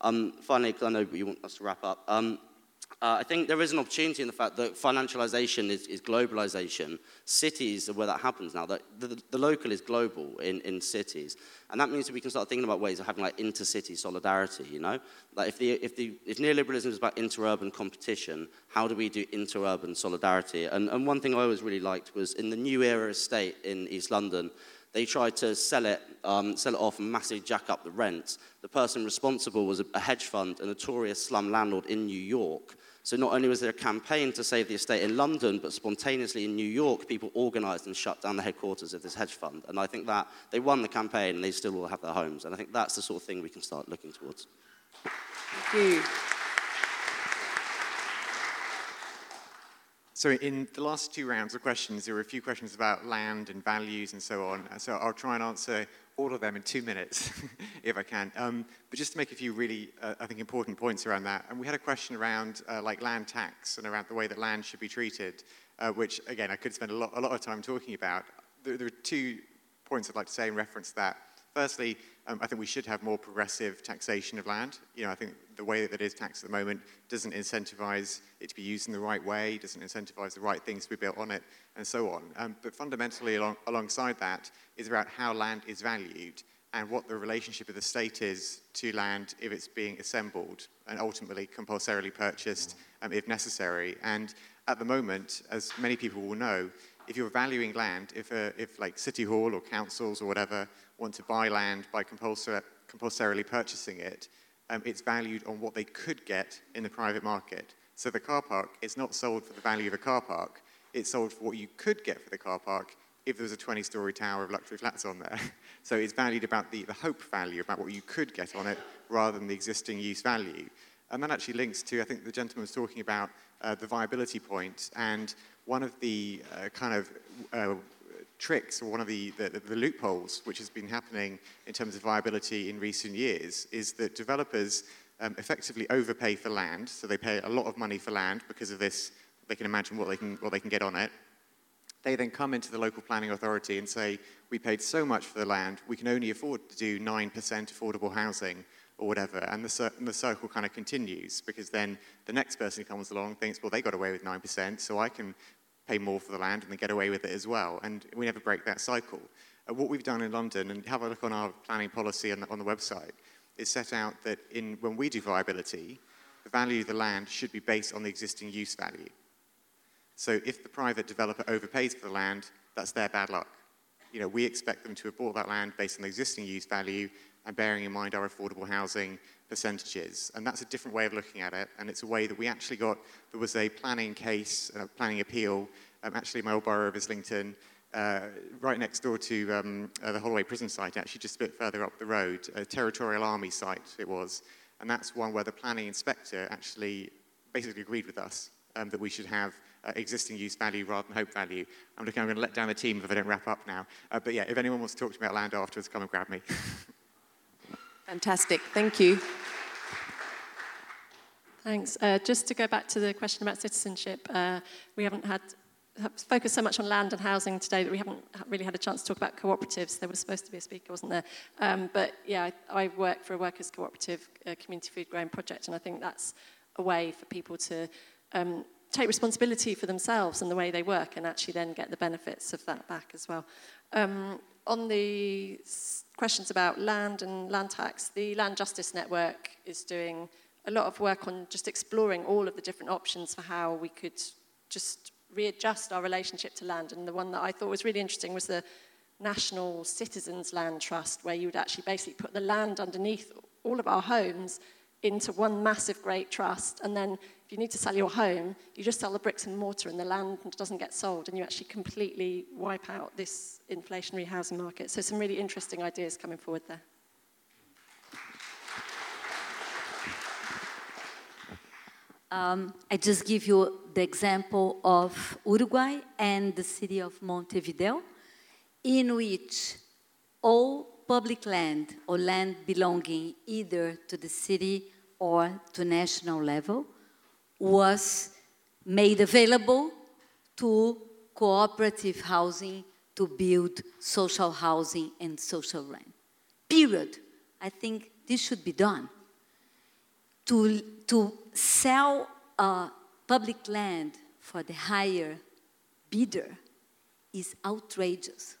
Um, finally, because I know you want us to wrap up, um, uh, I think there is an opportunity in the fact that financialization is, is globalization. Cities are where that happens now. The, the, the, local is global in, in cities. And that means that we can start thinking about ways of having like intercity solidarity, you know? Like if, the, if, the, if neoliberalism is about interurban competition, how do we do interurban solidarity? And, and one thing I always really liked was in the New Era estate in East London, they tried to sell it, um, sell it off and massively jack up the rent. The person responsible was a, hedge fund, a notorious slum landlord in New York so not only was there a campaign to save the estate in London, but spontaneously in New York, people organised and shut down the headquarters of this hedge fund. And I think that they won the campaign and they still will have their homes. And I think that's the sort of thing we can start looking towards. Thank you. So in the last two rounds of questions, there were a few questions about land and values and so on. So I'll try and answer all of them in two minutes, if I can. Um, but just to make a few really, uh, I think, important points around that. And we had a question around uh, like land tax and around the way that land should be treated, uh, which, again, I could spend a lot, a lot of time talking about. There, there, are two points I'd like to say in reference to that. Firstly, um, I think we should have more progressive taxation of land. You know, I think the way that it is taxed at the moment doesn't incentivize it to be used in the right way, doesn't incentivize the right things to be built on it, and so on. Um, but fundamentally, along, alongside that, is about how land is valued and what the relationship of the state is to land if it's being assembled and ultimately compulsorily purchased um, if necessary. And at the moment, as many people will know, if you're valuing land, if, uh, if like City Hall or councils or whatever want to buy land by compulsor- compulsorily purchasing it, um, it's valued on what they could get in the private market. So the car park is not sold for the value of a car park, it's sold for what you could get for the car park if there was a 20 story tower of luxury flats on there. so it's valued about the, the hope value, about what you could get on it, rather than the existing use value. And that actually links to, I think the gentleman was talking about uh, the viability point. And one of the uh, kind of uh, tricks or one of the, the, the, loopholes which has been happening in terms of viability in recent years is that developers um, effectively overpay for land. So they pay a lot of money for land because of this. They can imagine what they can, what they can get on it. They then come into the local planning authority and say, we paid so much for the land, we can only afford to do 9% affordable housing or whatever. And the, and the circle kind of continues because then the next person who comes along thinks, well, they got away with 9%, so I can pay more for the land and then get away with it as well. And we never break that cycle. Uh, what we've done in London, and have a look on our planning policy on the, on the website, is set out that in, when we do viability, the value of the land should be based on the existing use value. So if the private developer overpays for the land, that's their bad luck. You know, we expect them to have bought that land based on the existing use value and bearing in mind our affordable housing percentages. And that's a different way of looking at it. And it's a way that we actually got, there was a planning case, a planning appeal, um, actually my old borough of Islington, uh, right next door to um, uh, the Holloway prison site, actually just a bit further up the road, a territorial army site it was. And that's one where the planning inspector actually basically agreed with us um, that we should have uh, existing use value rather than hope value. I'm looking, I'm going to let down the team if I don't wrap up now. Uh, but yeah, if anyone wants to talk to me about land afterwards, come and grab me. Fantastic, thank you. Thanks. Uh, just to go back to the question about citizenship, uh, we haven't had focused so much on land and housing today that we haven't really had a chance to talk about cooperatives. There was supposed to be a speaker, wasn't there? Um, but yeah, I, I, work for a workers' cooperative uh, community food growing project, and I think that's a way for people to um, take responsibility for themselves and the way they work, and actually then get the benefits of that back as well. Um, on the questions about land and land tax, the Land Justice Network is doing a lot of work on just exploring all of the different options for how we could just readjust our relationship to land. And the one that I thought was really interesting was the National Citizens Land Trust, where you would actually basically put the land underneath all of our homes into one massive great trust. And then you need to sell your home, you just sell the bricks and mortar and the land doesn't get sold. And you actually completely wipe out this inflationary housing market. So some really interesting ideas coming forward there. Um, I just give you the example of Uruguay and the city of Montevideo, in which all public land or land belonging either to the city or to national level was made available to cooperative housing to build social housing and social rent. Period. I think this should be done. To, to sell uh, public land for the higher bidder is outrageous.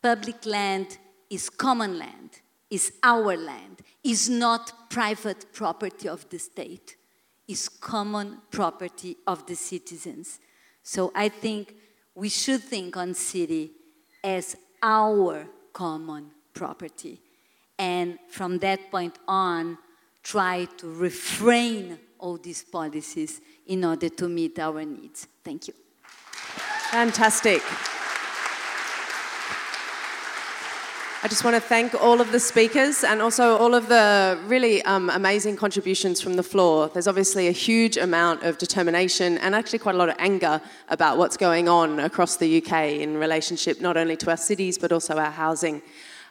Public land is common land, is our land, is not private property of the state, is common property of the citizens. So I think we should think on city as our common property. And from that point on, try to refrain all these policies in order to meet our needs. Thank you. Fantastic. I just want to thank all of the speakers and also all of the really um, amazing contributions from the floor. There's obviously a huge amount of determination and actually quite a lot of anger about what's going on across the UK in relationship not only to our cities but also our housing.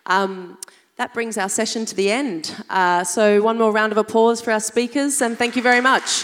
Um, that brings our session to the end. Uh, so, one more round of applause for our speakers, and thank you very much.